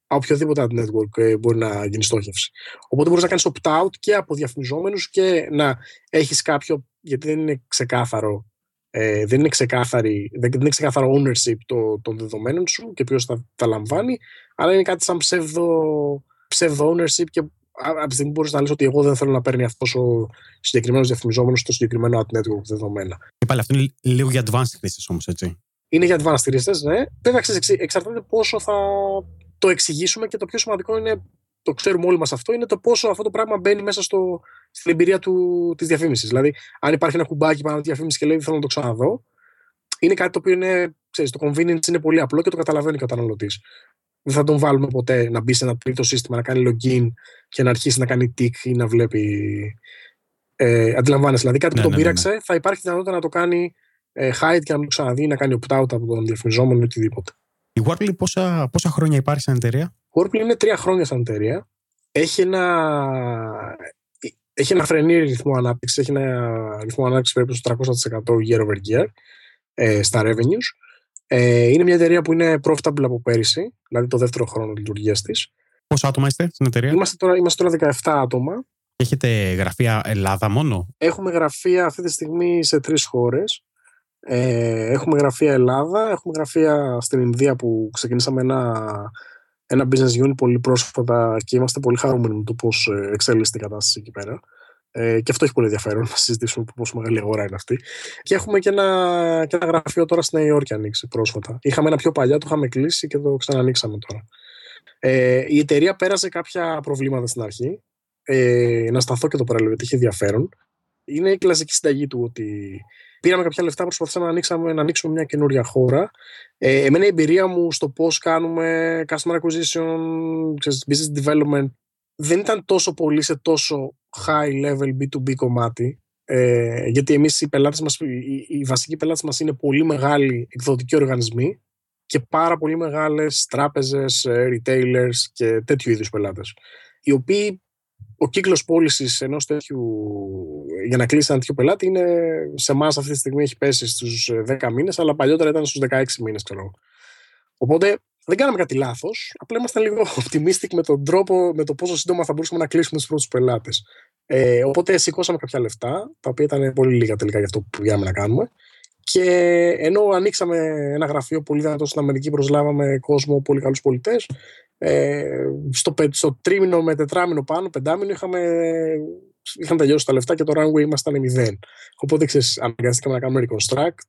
Από οποιοδήποτε ad network ε, μπορεί να γίνει στόχευση. Οπότε μπορείς να κάνεις opt-out και από διαφημιζόμενους και να έχεις κάποιο. Γιατί δεν είναι ξεκάθαρο ε, δεν, είναι ξεκάθαρη, δεν, είναι ξεκάθαρο ownership το, των δεδομένων σου και ποιος θα τα λαμβάνει, αλλά είναι κάτι σαν ψεύδο ψεύδο ownership και από τη στιγμή μπορείς να λες ότι εγώ δεν θέλω να παίρνει αυτός ο συγκεκριμένος διαφημιζόμενος στο συγκεκριμένο ad network δεδομένα. Και πάλι αυτό είναι λίγο για advanced χρήστες όμως, έτσι. Είναι για advanced χρήστες, ναι. Βέβαια, εξαρτάται πόσο θα το εξηγήσουμε και το πιο σημαντικό είναι, το ξέρουμε όλοι μας αυτό, είναι το πόσο αυτό το πράγμα μπαίνει μέσα στο, στην εμπειρία της διαφήμισης. Δηλαδή, αν υπάρχει ένα κουμπάκι πάνω από τη διαφήμιση και λέει θέλω να το ξαναδώ, είναι κάτι το οποίο είναι, ξέρεις, το convenience είναι πολύ απλό και το καταλαβαίνει ο καταναλωτής δεν θα τον βάλουμε ποτέ να μπει σε ένα τρίτο σύστημα, να κάνει login και να αρχίσει να κάνει tick ή να βλέπει. Ε, αντιλαμβάνεσαι. Δηλαδή κάτι που ναι, τον ναι, ναι, πείραξε, ναι. θα υπάρχει δυνατότητα να το κάνει ε, hide και να το ξαναδεί, να κάνει opt-out από τον διαφημιζόμενο ή οτιδήποτε. Η Warply πόσα, πόσα χρόνια υπάρχει σαν εταιρεία; Η Warply είναι τρία χρόνια σαν εταιρεία. Έχει ένα, έχει ένα φρενή ρυθμό ανάπτυξης. Έχει ένα ρυθμό ανάπτυξης περίπου στο 300% year over year ε, στα revenues. Ε, είναι μια εταιρεία που είναι profitable από πέρυσι, δηλαδή το δεύτερο χρόνο λειτουργίας της. Πόσα άτομα είστε στην εταιρεία, Είμαστε τώρα, είμαστε τώρα 17 άτομα. Έχετε γραφεία Ελλάδα μόνο, Έχουμε γραφεία αυτή τη στιγμή σε τρεις χώρες. Ε, έχουμε γραφεία Ελλάδα, έχουμε γραφεία στην Ινδία που ξεκινήσαμε ένα, ένα business unit πολύ πρόσφατα και είμαστε πολύ χαρούμενοι με το πώς ε, εξέλιξε η κατάσταση εκεί πέρα. Ε, και αυτό έχει πολύ ενδιαφέρον να συζητήσουμε πόσο μεγάλη αγορά είναι αυτή. Και έχουμε και ένα, και ένα γραφείο τώρα στη Νέα Υόρκη ανοίξει πρόσφατα. Είχαμε ένα πιο παλιά, το είχαμε κλείσει και το ξανανοίξαμε τώρα. Ε, η εταιρεία πέρασε κάποια προβλήματα στην αρχή. Ε, να σταθώ και το παραλίγο, γιατί είχε ενδιαφέρον. Είναι η κλασική συνταγή του ότι πήραμε κάποια λεφτά, προσπαθήσαμε να ανοίξουμε, να ανοίξουμε μια καινούρια χώρα. Ε, εμένα η εμπειρία μου στο πώς κάνουμε customer acquisition, business development, δεν ήταν τόσο πολύ σε τόσο high level B2B κομμάτι. Ε, γιατί εμείς οι, πελάτες μας, οι, οι βασικοί πελάτες μας είναι πολύ μεγάλοι εκδοτικοί οργανισμοί και πάρα πολύ μεγάλες τράπεζες, ε, retailers και τέτοιου είδους πελάτες. Οι οποίοι ο κύκλος πώλησης ενός τέτοιου, για να κλείσει ένα τέτοιο πελάτη, είναι σε εμάς αυτή τη στιγμή έχει πέσει στους 10 μήνες, αλλά παλιότερα ήταν στους 16 μήνες, ξέρω. Οπότε δεν κάναμε κάτι λάθος. Απλά ήμασταν λίγο optimistic με τον τρόπο, με το πόσο σύντομα θα μπορούσαμε να κλείσουμε τους πρώτους πελάτες. Ε, οπότε σηκώσαμε κάποια λεφτά, τα οποία ήταν πολύ λίγα τελικά για αυτό που πήγαμε να κάνουμε. Και ενώ ανοίξαμε ένα γραφείο πολύ δυνατό στην Αμερική, προσλάβαμε κόσμο, πολύ καλούς πολιτές. Ε, στο, στο τρίμηνο με τετράμινο πάνω, πεντάμινο, είχαμε, είχαν τελειώσει τα λεφτά και το runway ήμασταν μηδέν. Οπότε ξέρεις, αναγκαστήκαμε να κάνουμε reconstruct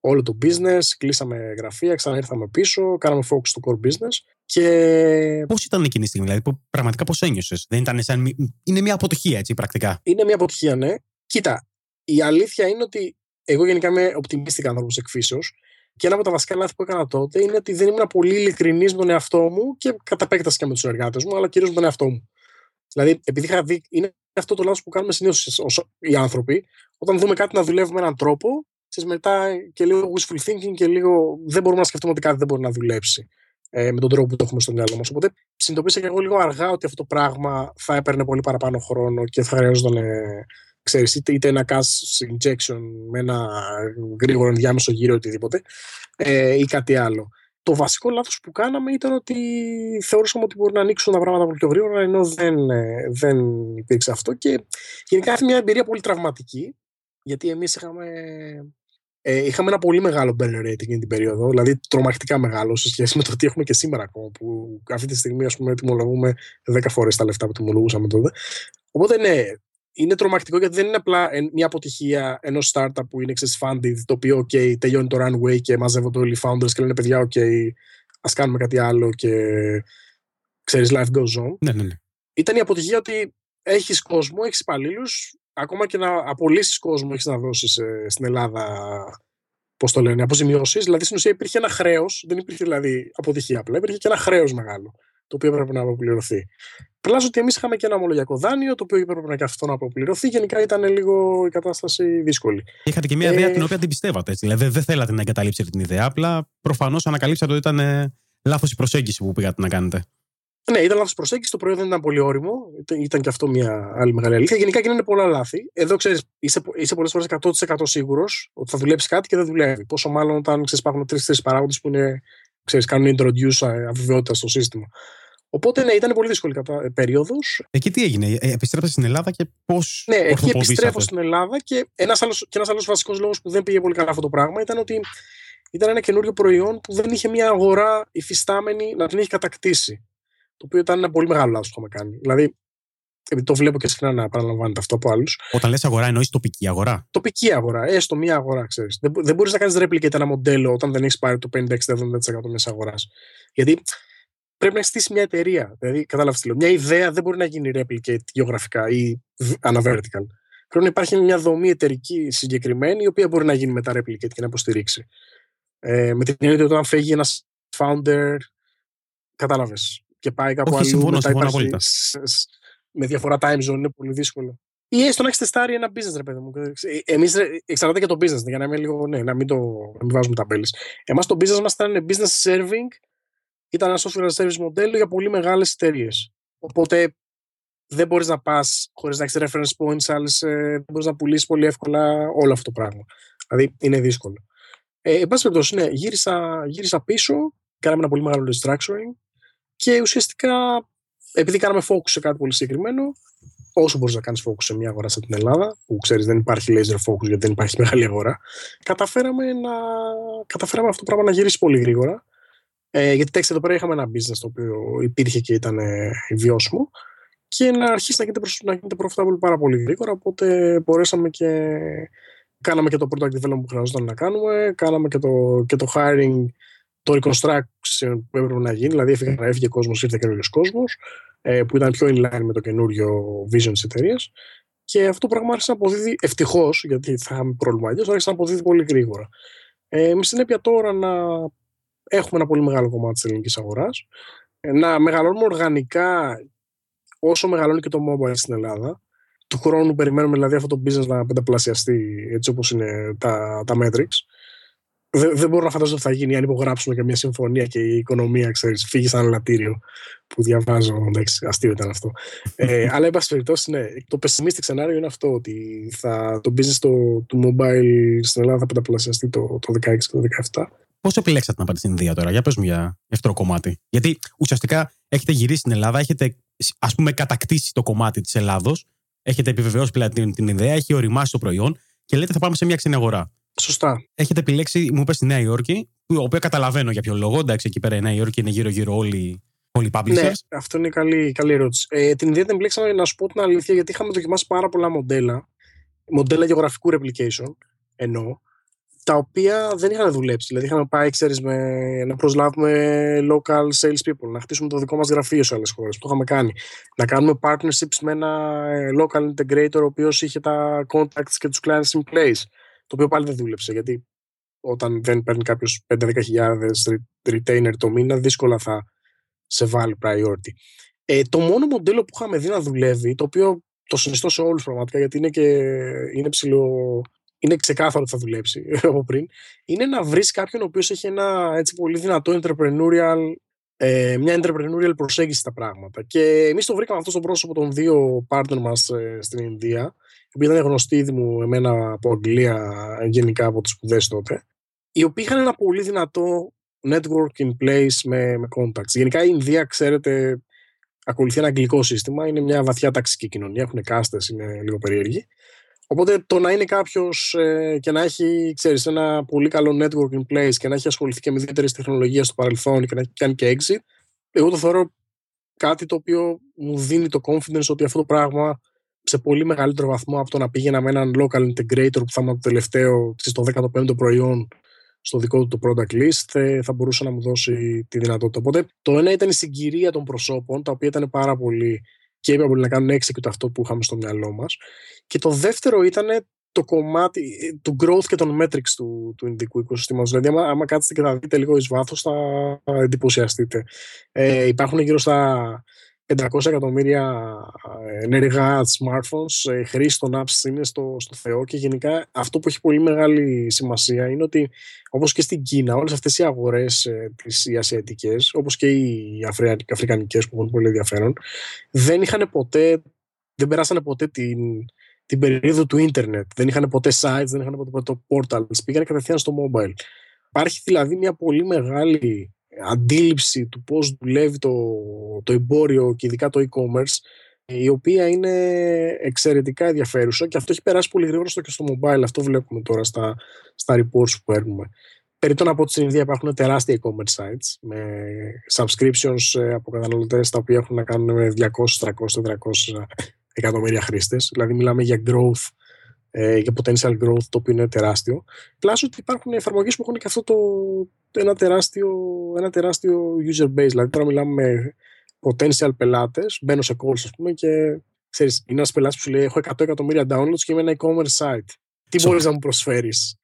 όλο το business, κλείσαμε γραφεία, ξαναήρθαμε πίσω, κάναμε focus στο core business. Και... Πώς ήταν εκείνη τη στιγμή, δηλαδή, πραγματικά πώς ένιωσες, Δεν ήταν σαν. Είναι μια αποτυχία, έτσι, πρακτικά; Είναι μια αποτυχία, ναι. Κοίτα, η αλήθεια είναι ότι εγώ γενικά είμαι optimistic άνθρωπος εκφύσεως. Και ένα από τα βασικά λάθη που έκανα τότε είναι ότι δεν ήμουν πολύ ειλικρινής με τον εαυτό μου και κατά επέκταση και με τους συνεργάτε μου, αλλά κυρίως με τον εαυτό μου. Δηλαδή, επειδή είχα δει, είναι αυτό το λάθος που κάνουμε συνήθως οι άνθρωποι, όταν δούμε κάτι να δουλεύει με έναν τρόπο, ξέρεις, μετά και λίγο wishful thinking και λίγο δεν μπορούμε να σκεφτούμε ότι κάτι δεν μπορεί να δουλέψει ε, με τον τρόπο που το έχουμε στο μυαλό μας. Οπότε συνειδητοποίησα και εγώ λίγο αργά ότι αυτό το πράγμα θα έπαιρνε πολύ παραπάνω χρόνο και θα χρειαζόταν ε, ξέρεις, είτε, είτε ένα cash injection με ένα γρήγορο ενδιάμεσο γύρο οτιδήποτε ε, ή κάτι άλλο. Το βασικό λάθος που κάναμε ήταν ότι θεωρούσαμε ότι μπορεί να ανοίξουν τα πράγματα πολύ πιο γρήγορα ενώ δεν, ε, δεν υπήρξε αυτό και γενικά είχε μια εμπειρία πολύ τραυματική γιατί εμείς είχαμε ε, είχαμε ένα πολύ μεγάλο burn rating την περίοδο, δηλαδή τρομακτικά μεγάλο σε σχέση με το τι έχουμε και σήμερα ακόμα, που αυτή τη στιγμή ας πούμε τιμολογούμε 10 φορές τα λεφτά που τιμολογούσαμε τότε. Οπότε ναι, είναι τρομακτικό γιατί δεν είναι απλά μια αποτυχία ενός startup που είναι funded, το οποίο OK, τελειώνει το runway και μαζεύονται όλοι οι founders και λένε παιδιά, OK, ας κάνουμε κάτι άλλο και ξέρεις, life goes on. Ναι, ναι, ναι. Ήταν η αποτυχία ότι έχεις κόσμο, έχεις υπαλλήλους, ακόμα και να απολύσεις κόσμο έχεις να δώσεις ε, στην Ελλάδα. Πώς το λένε, αποζημιώσεις. Δηλαδή στην ουσία υπήρχε ένα χρέος, δεν υπήρχε δηλαδή αποτυχία απλά, υπήρχε και ένα χρέος μεγάλο το οποίο έπρεπε να αποπληρωθεί. Πλάζω ότι εμείς είχαμε και ένα ομολογιακό δάνειο, το οποίο έπρεπε να και αυτό να αποπληρωθεί. Γενικά ήταν λίγο η κατάσταση δύσκολη. Είχατε και μια ε... ιδέα την οποία την πιστεύατε. Έτσι. Δηλαδή δεν θέλατε να εγκαταλείψετε την ιδέα, απλά προφανώς ανακαλύψατε ότι ήταν ε, λάθος η προσέγγιση που πήγατε να κάνετε. Ναι, ήταν λάθος προσέγγιση. Το προϊόν δεν ήταν πολύ όριμο. Ήταν και αυτό μια άλλη μεγάλη αλήθεια. Γενικά γίνανε πολλά λάθη. Εδώ ξέρεις, είσαι, είσαι πολλές φορές 100% σίγουρος ότι θα δουλέψεις κάτι και δεν δουλεύει. Πόσο μάλλον όταν ξέρεις, υπάρχουν τρει-τρει παράγοντες που είναι, ξέρεις, κάνουν introduce ε, αβεβαιότητα στο σύστημα. Οπότε ναι, ήταν πολύ δύσκολη κατά ε, περίοδος. Εκεί τι έγινε, ε, επιστρέψατε στην Ελλάδα και πώς. Ναι, εκεί επιστρέφω στην Ελλάδα και ένας άλλο ένας άλλος βασικός λόγος που δεν πήγε πολύ καλά αυτό το πράγμα ήταν ότι ήταν ένα καινούριο προϊόν που δεν είχε μια αγορά υφιστάμενη να την έχει κατακτήσει. Το οποίο ήταν ένα πολύ μεγάλο λάθος που είχαμε κάνει. Δηλαδή, επειδή το βλέπω και συχνά να επαναλαμβάνεται αυτό από άλλους. Όταν λες αγορά, εννοείς τοπική αγορά. Τοπική αγορά, έστω μία αγορά, ξέρεις. Δεν, δεν μπορείς να κάνεις replicate ένα μοντέλο όταν δεν έχεις πάρει το 50-60-70% μέσα αγοράς. Γιατί πρέπει να στήσεις μια εταιρεία. Δηλαδή, κατάλαβες τι λέω. Μια ιδέα δεν μπορεί να γίνει replicate γεωγραφικά ή αναvertical. Πρέπει να υπάρχει μια δομή εταιρική συγκεκριμένη, η οποία μπορεί να γίνει μετά replicate και να υποστηρίξει. Ε, με την έννοια ότι όταν φεύγει ένας founder, κατάλαβες, και πάει κάπου αλλού. Συμφωνώ, συμφωνώ απόλυτα. Με διαφορά time zone είναι πολύ δύσκολο. Ή έστω να έχεις τεστάρει ένα business, ρε παιδί μου. Εμείς εξαρτάται και το business, για να μην, λίγο, ναι, να μην, το, να μην βάζουμε ταμπέλες. Εμάς το business μας ήταν business serving ήταν ένα software as a service μοντέλο για πολύ μεγάλες εταιρείες. Οπότε δεν μπορείς να πας χωρίς να έχεις reference points, άλλες, ε, δεν μπορείς να πουλήσεις πολύ εύκολα όλο αυτό το πράγμα. Δηλαδή είναι δύσκολο. Ε, εν πάση περιπτώσει, ναι, γύρισα, γύρισα πίσω, κάναμε ένα πολύ μεγάλο restructuring και ουσιαστικά επειδή κάναμε focus σε κάτι πολύ συγκεκριμένο, όσο μπορείς να κάνεις focus σε μια αγορά σαν την Ελλάδα, που ξέρεις δεν υπάρχει laser focus γιατί δεν υπάρχει μεγάλη αγορά, καταφέραμε, να, καταφέραμε αυτό το πράγμα να γυρίσει πολύ γρήγορα ε, γιατί τέξτε εδώ πέρα είχαμε ένα business το οποίο υπήρχε και ήταν ε, βιώσιμο και να αρχίσει να γίνεται, να γίνεται profitable πάρα πολύ γρήγορα. Οπότε μπορέσαμε και κάναμε και το product development που χρειαζόταν να κάνουμε, κάναμε και το, και το hiring, το reconstruction που έπρεπε να γίνει, δηλαδή έφυγε, έφυγε κόσμος, ήρθε καινούριο κόσμος, ε, που ήταν πιο in line με το καινούριο vision της εταιρείας. Και αυτό το πράγμα άρχισε να αποδίδει ευτυχώς, γιατί θα είχαμε πρόβλημα αλλιώ, άρχισε να αποδίδει πολύ γρήγορα. Ε, με συνέπεια τώρα να έχουμε ένα πολύ μεγάλο κομμάτι της ελληνικής αγοράς. Ε, να μεγαλώνουμε οργανικά όσο μεγαλώνει και το mobile στην Ελλάδα. Του χρόνου περιμένουμε δηλαδή αυτό το business να πενταπλασιαστεί έτσι όπως είναι τα, τα metrics. Δεν, δεν μπορώ να φανταστώ ότι θα γίνει αν υπογράψουμε και μια συμφωνία και η οικονομία ξέρεις, φύγει σαν λατήριο που διαβάζω. Εντάξει, αστείο ήταν αυτό. ε, αλλά, εν πάση περιπτώσει, ναι, το pessimistic σενάριο είναι αυτό ότι θα, το business το, του mobile στην Ελλάδα θα πενταπλασιαστεί το, το 16 και το 17 Πώ Πώ επιλέξατε να πάτε στην Ινδία τώρα, για πες μου για αυτό το κομμάτι. Γιατί ουσιαστικά έχετε γυρίσει στην Ελλάδα, έχετε ας πούμε κατακτήσει το κομμάτι της Ελλάδος, έχετε επιβεβαιώσει πλέον την, την ιδέα, έχει οριμάσει το προϊόν και λέτε θα πάμε σε μια ξένη αγορά. Σωστά. Έχετε επιλέξει, μου είπες στη Νέα Υόρκη, που οποίος καταλαβαίνω για ποιο λόγο. Εντάξει, εκεί πέρα η Νέα Υόρκη είναι γύρω-γύρω όλοι, όλοι οι publishers. Ναι, αυτό είναι καλή, καλή ερώτηση. Ε, την ιδέα την επιλέξαμε να σου πω την αλήθεια, γιατί είχαμε δοκιμάσει πάρα πολλά μοντέλα. Μοντέλα γεωγραφικού replication, εννοώ, τα οποία δεν είχαν δουλέψει. Δηλαδή, είχαμε πάει, ξέρεις, με, να προσλάβουμε local sales people, να χτίσουμε το δικό μας γραφείο σε άλλες χώρες. Το είχαμε κάνει. Να κάνουμε partnerships με ένα ε, local integrator, ο οποίος είχε τα contacts και τους clients in place. Το οποίο πάλι δεν δούλεψε, γιατί όταν δεν παίρνει κάποιος 5-10 retainer το μήνα, δύσκολα θα σε βάλει priority. Ε, το μόνο μοντέλο που είχαμε δει να δουλεύει, το οποίο το συνιστώ σε όλους πραγματικά, γιατί είναι, και, είναι ψηλό είναι ξεκάθαρο ότι θα δουλέψει από πριν, είναι να βρεις κάποιον ο οποίος έχει ένα έτσι πολύ δυνατό entrepreneurial, ε, μια entrepreneurial προσέγγιση στα πράγματα. Και εμείς το βρήκαμε αυτό στο πρόσωπο των δύο partner μας ε, στην Ινδία, οι οποίοι ήταν γνωστοί ήδη μου εμένα από Αγγλία, γενικά από τις σπουδές τότε, οι οποίοι είχαν ένα πολύ δυνατό network in place με, με contacts. Γενικά η Ινδία, ξέρετε, ακολουθεί ένα αγγλικό σύστημα, είναι μια βαθιά ταξική κοινωνία, έχουν κάστες, είναι λίγο περίεργοι. Οπότε το να είναι κάποιος ε, και να έχει ξέρεις, ένα πολύ καλό network in place και να έχει ασχοληθεί και με ιδιαίτερες τεχνολογίες στο παρελθόν και να έχει κάνει και exit, εγώ το θεωρώ κάτι το οποίο μου δίνει το confidence ότι αυτό το πράγμα σε πολύ μεγαλύτερο βαθμό από το να πήγαινα με έναν local integrator που θα είμαι το τελευταίο, στο 15ο προϊόν στο δικό του το product list, θα μπορούσε να μου δώσει τη δυνατότητα. Οπότε το ένα ήταν η συγκυρία των προσώπων, τα οποία ήταν πάρα πολύ capable να κάνουν execute αυτό που είχαμε στο μυαλό μας. Και το δεύτερο ήταν το κομμάτι ε, του growth και των metrics του, του ειδικού οικοσυστήματος. Δηλαδή, άμα, άμα κάτσετε και θα δείτε λίγο εις βάθος, θα εντυπωσιαστείτε. Ε, υπάρχουν γύρω στα 500 εκατομμύρια ε, ενεργά smartphones, ε, χρήση των apps είναι στο, στο Θεό και γενικά αυτό που έχει πολύ μεγάλη σημασία είναι ότι όπως και στην Κίνα όλες αυτές οι αγορές ε, τις, οι ασιατικές όπως και οι αφρικανικές που έχουν πολύ ενδιαφέρον δεν είχαν ποτέ, δεν περάσανε ποτέ την, την περίοδο του ίντερνετ, δεν είχαν ποτέ sites, δεν είχαν ποτέ το portals, πήγανε κατευθείαν στο mobile. Υπάρχει δηλαδή μια πολύ μεγάλη αντίληψη του πώς δουλεύει το, το εμπόριο και ειδικά το e-commerce η οποία είναι εξαιρετικά ενδιαφέρουσα και αυτό έχει περάσει πολύ γρήγορα στο και στο mobile. Αυτό βλέπουμε τώρα στα, στα reports που παίρνουμε. Περίτω να πω ότι στην Ινδία υπάρχουν τεράστια e-commerce sites με subscriptions ε, από καταναλωτέ τα οποία έχουν να κάνουν με 200, 300, 400 εκατομμύρια χρήστες. Δηλαδή, μιλάμε για growth ε, για potential growth το οποίο είναι τεράστιο. Πλάσω ότι υπάρχουν εφαρμογές που έχουν και αυτό το, ένα, τεράστιο, ένα τεράστιο user base. Δηλαδή τώρα μιλάμε με potential πελάτες, μπαίνω σε calls ας πούμε και ξέρεις, είναι ένας πελάτης που σου λέει έχω 100 εκατομμύρια downloads και είμαι ένα e-commerce site. Τι μπορείς να μου προσφέρεις;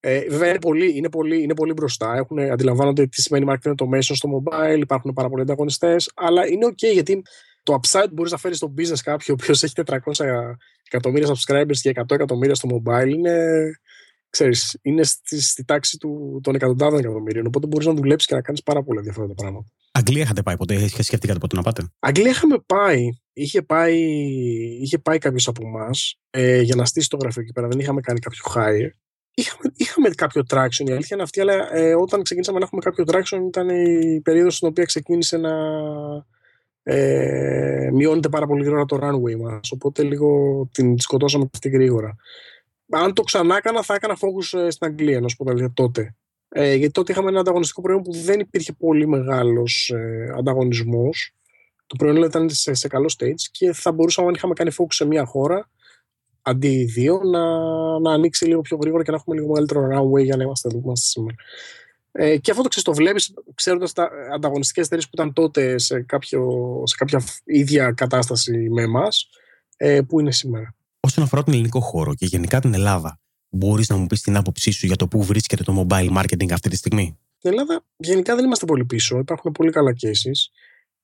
Ε, βέβαια είναι πολύ, είναι, πολύ, είναι πολύ μπροστά. Έχουν, αντιλαμβάνονται τι σημαίνει marketing automation στο mobile, υπάρχουν πάρα πολλοί ανταγωνιστές, αλλά είναι OK γιατί το upside μπορείς να φέρεις στο business κάποιο ο οποίος έχει 400 εκατομμύρια subscribers και 100 εκατομμύρια στο mobile είναι, ξέρεις, είναι στη, στη τάξη του, των εκατοντάδων εκατομμύριων. Οπότε μπορείς να δουλέψεις και να κάνεις πάρα πολλά διαφορετικά πράγματα. Αγγλία είχατε πάει ποτέ, σκεφτήκατε ποτέ να πάτε; Αγγλία είχαμε πάει. Είχε πάει, είχε πάει κάποιος από εμάς ε, για να στήσει το γραφείο εκεί πέρα. Δεν είχαμε κάνει κάποιο hire. Είχαμε, είχαμε κάποιο traction, η αλήθεια είναι αυτή, αλλά ε, όταν ξεκίνησαμε να έχουμε κάποιο traction ήταν η περίοδος στην οποία ξεκίνησε να, ε, μειώνεται πάρα πολύ γρήγορα το runway μας οπότε λίγο την σκοτώσαμε αυτή γρήγορα. Αν το ξανά έκανα θα έκανα focus ε, στην Αγγλία να σου πω τότε. Ε, γιατί τότε είχαμε ένα ανταγωνιστικό προϊόν που δεν υπήρχε πολύ μεγάλος ε, ανταγωνισμός. Το προϊόν ήταν σε, σε καλό stage και θα μπορούσαμε αν είχαμε κάνει focus σε μια χώρα αντί δύο να, να ανοίξει λίγο πιο γρήγορα και να έχουμε λίγο μεγαλύτερο runway για να είμαστε εδώ που είμαστε σήμερα. Ε, και αυτό το ξέρεις, το βλέπεις ξέροντας τα ανταγωνιστικές εταιρείες που ήταν τότε σε, κάποιο, σε κάποια ίδια κατάσταση με εμάς, ε, που είναι σήμερα. Όσον αφορά τον ελληνικό χώρο και γενικά την Ελλάδα, μπορείς να μου πεις την άποψή σου για το πού βρίσκεται το mobile marketing αυτή τη στιγμή; Στην Ελλάδα γενικά δεν είμαστε πολύ πίσω. Υπάρχουν πολύ καλά cases.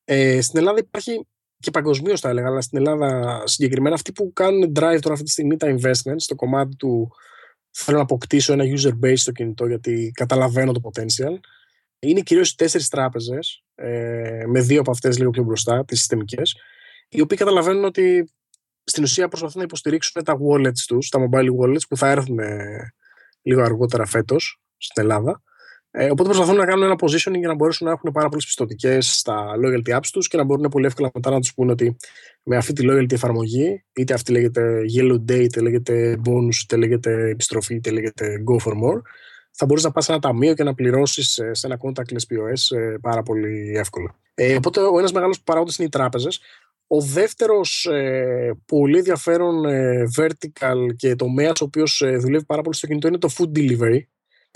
Ε, στην Ελλάδα υπάρχει και παγκοσμίως θα έλεγα, αλλά στην Ελλάδα συγκεκριμένα αυτοί που κάνουν drive τώρα αυτή τη στιγμή τα investments στο κομμάτι του θέλω να αποκτήσω ένα user base στο κινητό γιατί καταλαβαίνω το potential. Είναι κυρίως οι τέσσερις τράπεζες, ε, με δύο από αυτές λίγο πιο μπροστά, τις συστημικές, οι οποίοι καταλαβαίνουν ότι στην ουσία προσπαθούν να υποστηρίξουν τα wallets τους, τα mobile wallets που θα έρθουν λίγο αργότερα φέτος στην Ελλάδα, Ε, οπότε προσπαθούν να κάνουν ένα positioning για να μπορέσουν να έχουν πάρα πολλές πιστοτικές στα loyalty apps τους και να μπορούν πολύ εύκολα μετά να τους πούνε ότι με αυτή τη loyalty εφαρμογή, είτε αυτή λέγεται yellow day, είτε λέγεται bonus, είτε λέγεται επιστροφή, είτε λέγεται go for more, θα μπορείς να πας σε ένα ταμείο και να πληρώσεις σε ένα contactless POS ε, πάρα πολύ εύκολα. Ε, οπότε ο ένας μεγάλος παράγοντας είναι οι τράπεζες. Ο δεύτερος ε, πολύ ενδιαφέρον ε, vertical και τομέας ο οποίος ε, δουλεύει πάρα πολύ στο κινητό είναι το food delivery.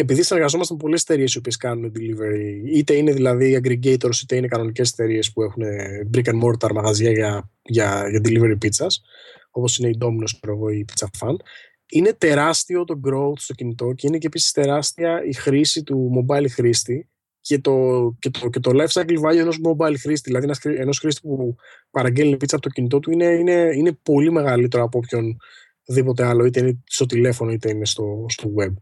Επειδή συνεργαζόμαστε με πολλές εταιρείες οι οποίες κάνουν delivery, είτε είναι δηλαδή aggregators, είτε είναι κανονικές εταιρείες που έχουν brick and mortar μαγαζιά για, για, για delivery pizza, όπως είναι η Domino's ή η Pizza Fan. Είναι τεράστιο το growth στο κινητό και είναι και επίσης τεράστια η χρήση του mobile χρήστη και το, και το, και το life cycle value ενός mobile χρήστη, δηλαδή ενός χρήστη που παραγγέλνει πίτσα από το κινητό του είναι, είναι, είναι πολύ μεγαλύτερο από οποιονδήποτε άλλο, είτε είναι στο τηλέφωνο είτε είναι στο, στο web.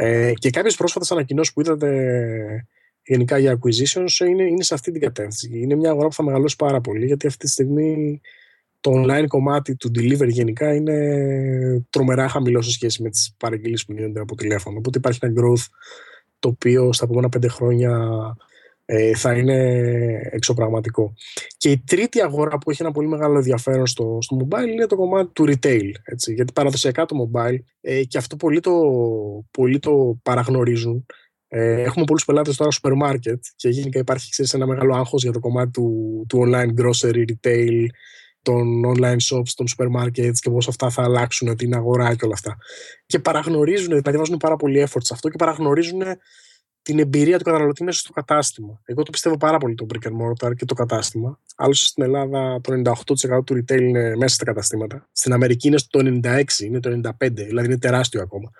Ε, και κάποιες πρόσφατες ανακοινώσεις που είδατε γενικά για acquisitions είναι, είναι σε αυτή την κατεύθυνση. Είναι μια αγορά που θα μεγαλώσει πάρα πολύ γιατί αυτή τη στιγμή το online κομμάτι του delivery γενικά είναι τρομερά χαμηλό σε σχέση με τις παραγγελίες που γίνονται από τηλέφωνο. Οπότε υπάρχει ένα growth το οποίο στα επόμενα πέντε χρόνια ε, θα είναι εξωπραγματικό. Και η τρίτη αγορά που έχει ένα πολύ μεγάλο ενδιαφέρον στο, στο mobile είναι το κομμάτι του retail. Έτσι, γιατί παραδοσιακά το mobile ε, και αυτό πολλοί το, πολλοί το παραγνωρίζουν. Ε, έχουμε πολλούς πελάτες τώρα στο σούπερ μάρκετ και γενικά υπάρχει ξέρεις, ένα μεγάλο άγχος για το κομμάτι του, του online grocery retail των online shops, των supermarkets και πώς αυτά θα αλλάξουν την αγορά και όλα αυτά. Και παραγνωρίζουν, δηλαδή βάζουν πάρα πολύ effort σε αυτό και παραγνωρίζουν την εμπειρία του καταναλωτή μέσα στο κατάστημα. Εγώ το πιστεύω πάρα πολύ το brick and mortar και το κατάστημα. Άλλωστε στην Ελλάδα το 98% του retail είναι μέσα στα καταστήματα. Στην Αμερική είναι στο 96, είναι το 95, δηλαδή είναι τεράστιο ακόμα.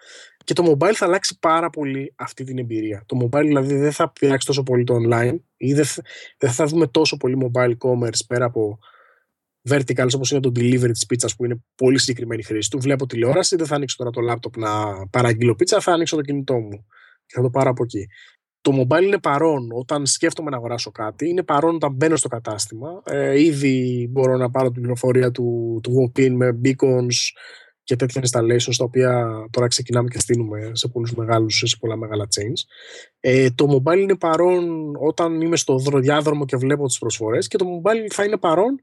Και το mobile θα αλλάξει πάρα πολύ αυτή την εμπειρία. Το mobile δηλαδή δεν θα πειράξει τόσο πολύ το online ή δεν θα, δεν θα δούμε τόσο πολύ mobile commerce πέρα από verticals όπως είναι το delivery της πίτσας που είναι πολύ συγκεκριμένη χρήση του. Βλέπω τηλεόραση, δεν θα ανοίξω τώρα το laptop να παραγγείλω πίτσα, θα ανοίξω το κινητό μου και θα το πάρω από εκεί. Το mobile είναι παρόν όταν σκέφτομαι να αγοράσω κάτι, είναι παρόν όταν μπαίνω στο κατάστημα. Ε, ήδη μπορώ να πάρω την πληροφορία του, του walk-in με beacons και τέτοια installations τα οποία τώρα ξεκινάμε και στείλουμε σε, πολλούς μεγάλους, σε πολλά μεγάλα chains. Ε, το mobile είναι παρόν όταν είμαι στο διάδρομο και βλέπω τις προσφορές και το mobile θα είναι παρόν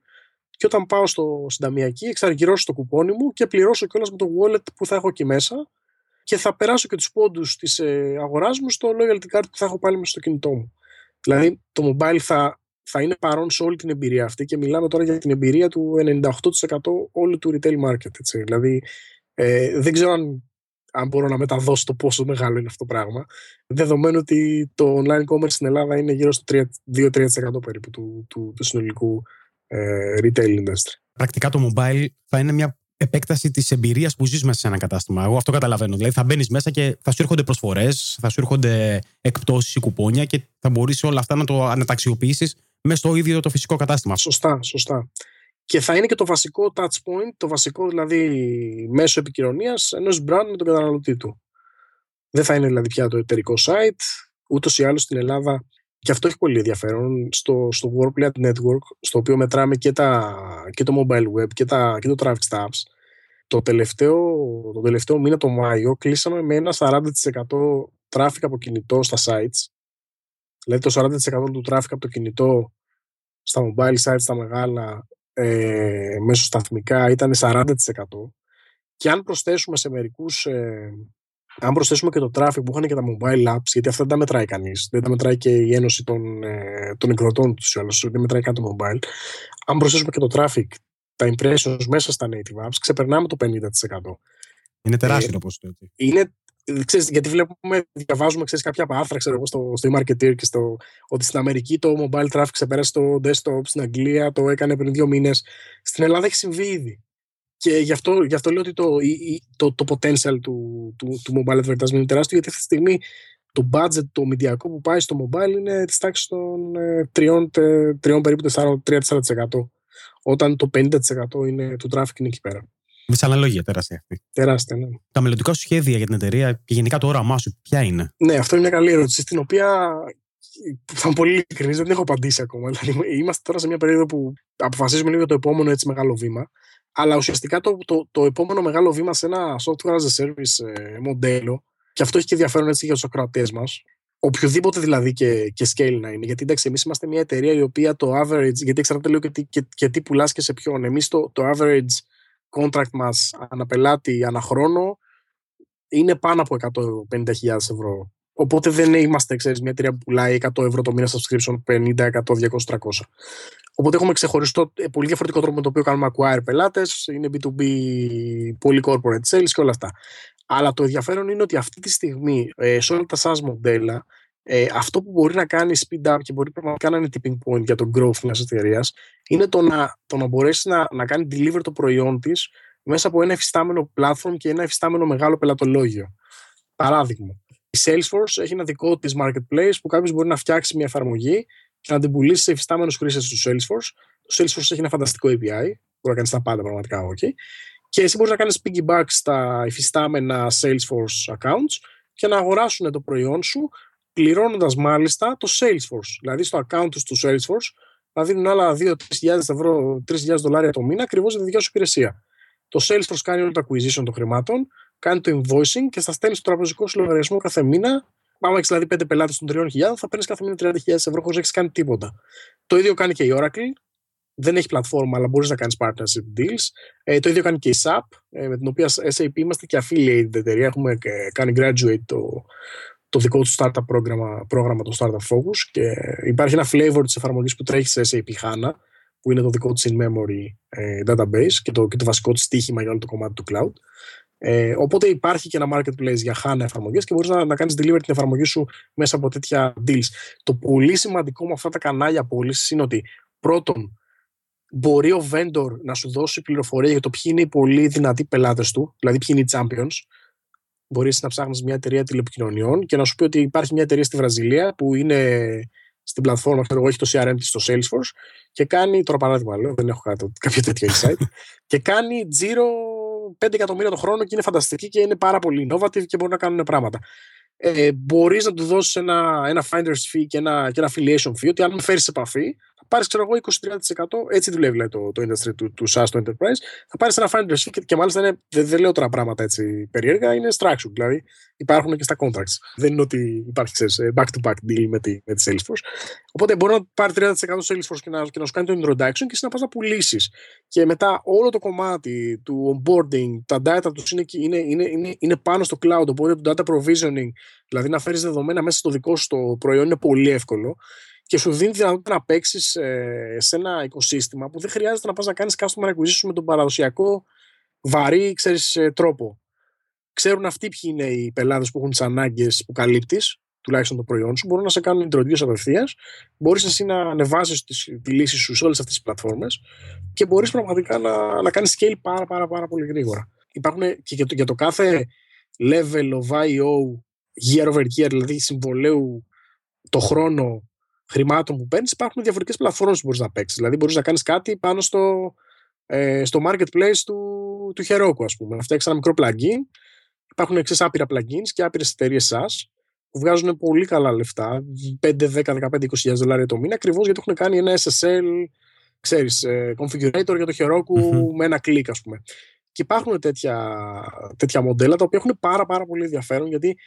και όταν πάω στο συνταμιακή εξαργυρώσω το κουπόνι μου και πληρώσω κιόλας με το wallet που θα έχω εκεί μέσα και θα περάσω και τους πόντους της ε, αγοράς μου στο loyalty card που θα έχω πάλι μέσα στο κινητό μου. Δηλαδή το mobile θα, θα είναι παρόν σε όλη την εμπειρία αυτή και μιλάμε τώρα για την εμπειρία του 98% όλου του retail market. Έτσι. Δηλαδή ε, δεν ξέρω αν, αν μπορώ να μεταδώσω το πόσο μεγάλο είναι αυτό το πράγμα. Δεδομένου ότι το online commerce στην Ελλάδα είναι γύρω στο 2-3% περίπου του, του, του συνολικού ε, retail industry. Πρακτικά το mobile θα είναι μια επέκταση της εμπειρίας που ζεις μέσα σε ένα κατάστημα. Εγώ αυτό καταλαβαίνω. Δηλαδή θα μπαίνεις μέσα και θα σου έρχονται προσφορές, θα σου έρχονται εκπτώσεις ή κουπόνια και θα μπορείς όλα αυτά να, το, να τα αξιοποιήσει μέσα στο ίδιο το φυσικό κατάστημα. Σωστά, σωστά. Και θα είναι και το βασικό touch point, το βασικό δηλαδή μέσο επικοινωνίας ενός brand με τον καταναλωτή του. Δεν θα είναι δηλαδή πια το εταιρικό site. Ούτως ή άλλως στην Ελλάδα και αυτό έχει πολύ ενδιαφέρον στο, στο WorkPlay Network, στο οποίο μετράμε και, τα, και το mobile web και, τα, και το traffic stats. Το τελευταίο, το τελευταίο μήνα, το Μάιο, κλείσαμε με ένα 40% traffic από κινητό στα sites. Δηλαδή το 40% του traffic από το κινητό στα mobile sites, στα μεγάλα, ε, μέσω σταθμικά ήταν 40%. Και αν προσθέσουμε σε μερικούς ε, αν προσθέσουμε και το traffic που είχαν και τα mobile apps, γιατί αυτά δεν τα μετράει κανείς, δεν τα μετράει και η ένωση των, ε, των εκδοτών τους ή δεν μετράει καν το mobile. Αν προσθέσουμε και το traffic, τα impressions μέσα στα native apps, ξεπερνάμε το 50%. Είναι τεράστιο το ποσοστό. Είναι Ξέρεις, γιατί βλέπουμε, διαβάζουμε ξέρεις, κάποια άρθρα ξέρω, στο, στο e-marketer και στο, ότι στην Αμερική το mobile traffic ξεπέρασε το desktop, στην Αγγλία το έκανε πριν δύο μήνες. Στην Ελλάδα έχει συμβεί ήδη. Και γι' αυτό, γι αυτό λέω ότι το, το, το potential του, του, του mobile advertising είναι τεράστιο, γιατί αυτή τη στιγμή το budget, το μηντιακό που πάει στο mobile είναι της τάξης των 3, 3 περίπου 4-4%. Όταν το 50% είναι, του traffic είναι εκεί πέρα. Δυσαναλογία, τεράστια αυτή. Τεράστια, ναι. Τα μελλοντικά σου σχέδια για την εταιρεία και γενικά το όραμά σου, ποια είναι; Ναι, αυτό είναι μια καλή ερώτηση, στην οποία θα είμαι πολύ ειλικρινής, δεν έχω απαντήσει ακόμα. Δηλαδή, είμαστε τώρα σε μια περίοδο που αποφασίζουμε λίγο για το επόμενο έτσι μεγάλο βήμα. Αλλά ουσιαστικά το, το, το επόμενο μεγάλο βήμα σε ένα software as a service ε, μοντέλο, και αυτό έχει και ενδιαφέρον έτσι για τους ακροατές μας, οποιοδήποτε δηλαδή και, και scale να είναι. Γιατί εντάξει, εμείς είμαστε μια εταιρεία η οποία το average, γιατί εξαρτάται λίγο και, τι, και, και τι πουλάς και σε ποιον. Εμείς το, το average contract μας αναπελάτη αναχρόνο είναι πάνω από 150.000 ευρώ. Οπότε δεν είμαστε, ξέρεις, μια εταιρεία που πουλάει 100 ευρώ το μήνα subscription, 50, 100, 200, 300. Οπότε έχουμε ξεχωριστό ε, πολύ διαφορετικό τρόπο με το οποίο κάνουμε acquire πελάτες. Είναι B2B, πολύ corporate sales και όλα αυτά. Αλλά το ενδιαφέρον είναι ότι αυτή τη στιγμή ε, σε όλα τα SaaS μοντέλα ε, αυτό που μπορεί να κάνει speed up και μπορεί πραγματικά να είναι tipping point για το growth μιας εταιρείας είναι το να, το να μπορέσει να, να κάνει deliver το προϊόν της μέσα από ένα εφιστάμενο platform και ένα εφιστάμενο μεγάλο πελατολόγιο. Παράδειγμα, η Salesforce έχει ένα δικό της marketplace που κάποιος μπορεί να φτιάξει μια εφαρμογή και να την πουλήσει σε εφιστάμενους χρήστες του Salesforce. Το Salesforce έχει ένα φανταστικό API, μπορεί να κάνεις τα πάντα πραγματικά, ok. Και εσύ μπορείς να κάνεις piggyback στα εφιστάμενα Salesforce accounts και να αγοράσουν το προϊόν σου, πληρώνοντας μάλιστα το Salesforce. Δηλαδή στο account τους του Salesforce να δίνουν άλλα 2-3 ευρώ, 3.000 δολάρια το μήνα ακριβώς για τη δικιά σου υπηρεσία. Το Salesforce κάνει όλο το acquisition των χρημάτων, κάνει το invoicing και στα στέλνεις στο τραπεζικό σου λογαριασμό κάθε μήνα. Άμα έχεις δηλαδή 5 πελάτες των 3.000, θα παίρνεις κάθε μήνα 30.000 ευρώ χωρίς να έχεις κάνει τίποτα. Το ίδιο κάνει και η Oracle. Δεν έχει πλατφόρμα, αλλά μπορείς να κάνεις partnership deals. Ε, το ίδιο κάνει και η SAP, ε, με την οποία SAP είμαστε και affiliated εταιρεία. Έχουμε ε, κάνει graduate το, το δικό του startup πρόγραμμα, πρόγραμμα το Startup Focus και υπάρχει ένα flavor της εφαρμογής που τρέχει σε SAP HANA που είναι το δικό της in-memory ε, database και το, και το βασικό της στοίχημα για όλο το κομμάτι του cloud. Ε, οπότε υπάρχει και ένα marketplace για HANA εφαρμογές και μπορείς να, να κάνεις deliver την εφαρμογή σου μέσα από τέτοια deals. Το πολύ σημαντικό με αυτά τα κανάλια πώλησης είναι ότι πρώτον, μπορεί ο vendor να σου δώσει πληροφορία για το ποιοι είναι οι πολύ δυνατοί πελάτες του, δηλαδή ποιοι είναι οι champions. Μπορείς να ψάχνεις μια εταιρεία τηλεπικοινωνιών και να σου πει ότι υπάρχει μια εταιρεία στη Βραζιλία που είναι στην πλατφόρμα, ξέρω εγώ, έχει το CRM της στο Salesforce και κάνει, τώρα παράδειγμα λέω, δεν έχω κάποιο τέτοιο insight, και κάνει τζίρο 5 εκατομμύρια το χρόνο και είναι φανταστική και είναι πάρα πολύ innovative και μπορούν να κάνουν πράγματα. Ε, Μπορείς να του δώσεις ένα, ένα finder's fee και ένα, και ένα affiliation fee, ότι αν με φέρεις σε επαφή, πάρεις, ξέρω εγώ, 20-30%. Έτσι δουλεύει λέει, το, το industry του, του SaaS, το enterprise. Θα πάρεις ένα finder's fee και, και μάλιστα είναι, δεν, δεν λέω τώρα πράγματα έτσι περίεργα, είναι structured. Δηλαδή υπάρχουν και στα contracts. Δεν είναι ότι υπάρχει back-to-back deal με τη, με τη Salesforce. Οπότε μπορεί να πάρει 30% Salesforce και να, και να σου κάνει το introduction και εσύ να πας να πουλήσεις. Και μετά όλο το κομμάτι του onboarding, τα data τους είναι, είναι, είναι, είναι, είναι πάνω στο cloud. Οπότε το data provisioning, δηλαδή να φέρεις δεδομένα μέσα στο δικό σου το προϊόν, είναι πολύ εύκολο και σου δίνει τη δυνατότητα να παίξεις ε, σε ένα οικοσύστημα που δεν χρειάζεται να πας να κάνεις customer acquisition με τον παραδοσιακό βαρύ ξέρεις, ε, τρόπο. Ξέρουν αυτοί ποιοι είναι οι πελάτες που έχουν τις ανάγκες που καλύπτεις, τουλάχιστον το προϊόν σου, μπορούν να σε κάνουν introduce απευθείας. Μπορείς εσύ να ανεβάσεις τη λύση σου σε όλες αυτές τις πλατφόρμες και μπορείς πραγματικά να, να κάνεις scale πάρα, πάρα, πάρα πολύ γρήγορα. Υπάρχουν και για το, για το κάθε level of IO year over year, δηλαδή συμβολέου το χρόνο χρημάτων που παίρνεις, υπάρχουν διαφορετικές πλατφόρμες που μπορείς να παίξεις. Δηλαδή, μπορείς να κάνεις κάτι πάνω στο, ε, στο marketplace του, του Heroku, ας πούμε. Να φτιάξει ένα μικρό plugin. Υπάρχουν εξής άπειρα plugins και άπειρες εταιρείες SaaS που βγάζουν πολύ καλά λεφτά, 5, 10, 15, 20 δολάρια το μήνα, ακριβώς γιατί έχουν κάνει ένα SSL, ξέρεις, ε, configurator για το Heroku mm-hmm. με ένα κλικ, ας πούμε. Και υπάρχουν τέτοια, τέτοια μοντέλα τα οποία έχουν πάρα, πάρα πολύ ενδιαφέρον γιατί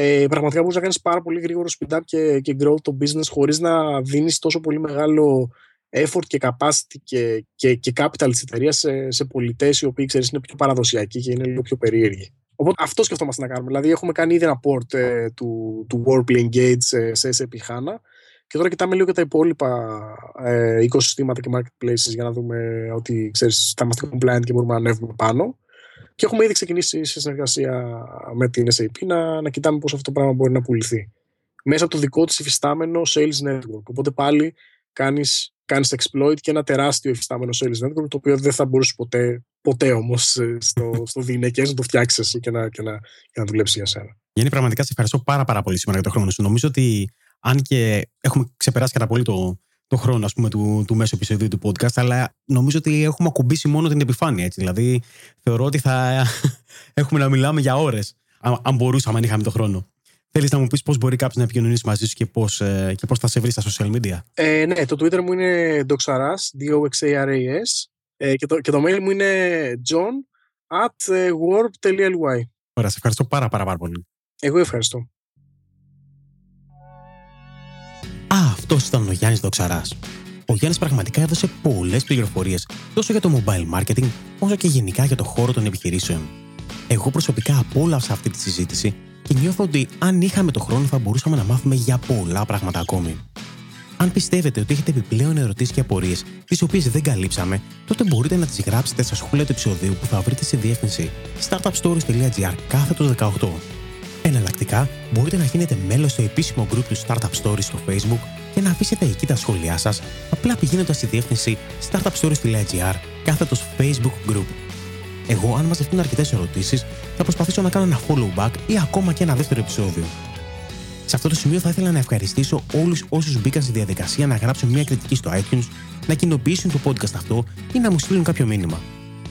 ε, πραγματικά μπορείς να κάνεις πάρα πολύ γρήγορο speed up και, και growth το business χωρίς να δίνεις τόσο πολύ μεγάλο effort και capacity και, και, και capital της εταιρείας σε, σε πολιτές οι οποίοι ξέρεις είναι πιο παραδοσιακοί και είναι λίγο πιο περίεργοι. Οπότε αυτό σκεφτόμαστε να κάνουμε. Δηλαδή, έχουμε κάνει ήδη ένα port ε, του, του Warplay Engage σε, σε SAP HANA και τώρα κοιτάμε λίγο και τα υπόλοιπα ε, οικοσυστήματα και marketplaces για να δούμε ότι ξέρεις, θα είμαστε compliant και μπορούμε να ανέβουμε πάνω. Και έχουμε ήδη ξεκινήσει σε συνεργασία με την SAP να, να κοιτάμε πώς αυτό το πράγμα μπορεί να πουληθεί. Μέσα από το δικό της υφιστάμενο sales network. Οπότε πάλι κάνεις, κάνεις exploit και ένα τεράστιο υφιστάμενο sales network το οποίο δεν θα μπορούσε ποτέ, ποτέ όμως ε, στο, στο να το φτιάξεις εσύ και να, και, να, και να δουλέψεις για σένα. Γιάννη, πραγματικά σε ευχαριστώ πάρα, πάρα πολύ σήμερα για το χρόνο σου. Νομίζω ότι αν και έχουμε ξεπεράσει κατά πολύ το, το χρόνο ας πούμε, του, του μέσου επεισοδίου του podcast, αλλά νομίζω ότι έχουμε ακουμπήσει μόνο την επιφάνεια. Έτσι. Δηλαδή, θεωρώ ότι θα έχουμε να μιλάμε για ώρες, αν, αν μπορούσαμε, αν είχαμε το χρόνο. Θέλεις να μου πεις πώς μπορεί κάποιος να επικοινωνήσει μαζί σου και πώς ε, και πώς θα σε βρει στα social media; Ε, ναι, το Twitter μου είναι doxaras, D-O-X-A-R-A-S, ε, και, το, και το mail μου είναι john at ε, warp.ly. Ωραία, σε ευχαριστώ πάρα, πάρα, πάρα πολύ. Εγώ ευχαριστώ. Αυτός ήταν ο Γιάννης Δοξαράς. Ο Γιάννης πραγματικά έδωσε πολλές πληροφορίες τόσο για το mobile marketing όσο και γενικά για το χώρο των επιχειρήσεων. Εγώ προσωπικά απόλαυσα αυτή τη συζήτηση και νιώθω ότι αν είχαμε το χρόνο θα μπορούσαμε να μάθουμε για πολλά πράγματα ακόμη. Αν πιστεύετε ότι έχετε επιπλέον ερωτήσεις και απορίες, τις οποίες δεν καλύψαμε, τότε μπορείτε να τις γράψετε στα σχόλια του επεισοδίου που θα βρείτε στη διεύθυνση startupstories.gr κάθετος 18. Εναλλακτικά, μπορείτε να γίνετε μέλος στο επίσημο group του Startup Stories στο Facebook και να αφήσετε εκεί τα σχόλιά σας, απλά πηγαίνοντας στη διεύθυνση startupstories.gr κάθετος Facebook group. Εγώ, αν μαζευτούν αρκετές ερωτήσεις, θα προσπαθήσω να κάνω ένα follow back ή ακόμα και ένα δεύτερο επεισόδιο. Σε αυτό το σημείο θα ήθελα να ευχαριστήσω όλους όσους μπήκαν στη διαδικασία να γράψουν μια κριτική στο iTunes, να κοινοποιήσουν το podcast αυτό ή να μου στείλουν κάποιο μήνυμα.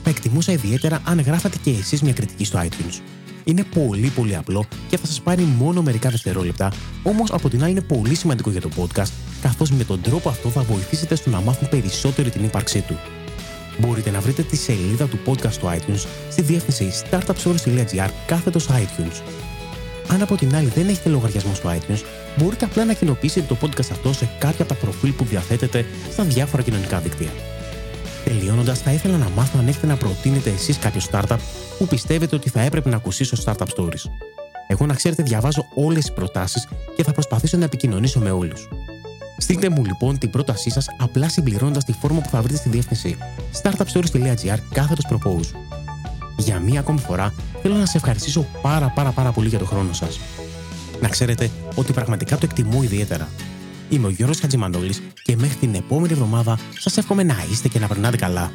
Θα εκτιμούσα ιδιαίτερα αν γράφατε και εσείς μια κριτική στο iTunes. Είναι πολύ πολύ απλό και θα σας πάρει μόνο μερικά δευτερόλεπτα, όμως από την άλλη είναι πολύ σημαντικό για το podcast, καθώς με τον τρόπο αυτό θα βοηθήσετε στο να μάθουν περισσότερο την ύπαρξή του. Μπορείτε να βρείτε τη σελίδα του podcast στο iTunes στη διεύθυνση startupstories.gr κάθετος iTunes. Αν από την άλλη δεν έχετε λογαριασμό στο iTunes, μπορείτε απλά να κοινοποιήσετε το podcast αυτό σε κάποια από τα προφίλ που διαθέτετε στα διάφορα κοινωνικά δίκτυα. Τελειώνοντας, θα ήθελα να μάθω αν έχετε να προτείνετε εσείς κάποιο startup που πιστεύετε ότι θα έπρεπε να ακουστεί στο Startup Stories. Εγώ να ξέρετε, διαβάζω όλες τις προτάσεις και θα προσπαθήσω να επικοινωνήσω με όλους. Στείλτε μου λοιπόν την πρότασή σας απλά συμπληρώνοντας τη φόρμα που θα βρείτε στη διεύθυνση startupstories.gr κάθετος propose. Για μία ακόμη φορά θέλω να σε ευχαριστήσω πάρα πάρα πάρα πολύ για τον χρόνο σας. Να ξέρετε ότι πραγματικά το εκτιμώ ιδιαίτερα. Είμαι ο Γιώργος Χατζημανόλης και μέχρι την επόμενη εβδομάδα σας εύχομαι να είστε και να περνάτε καλά.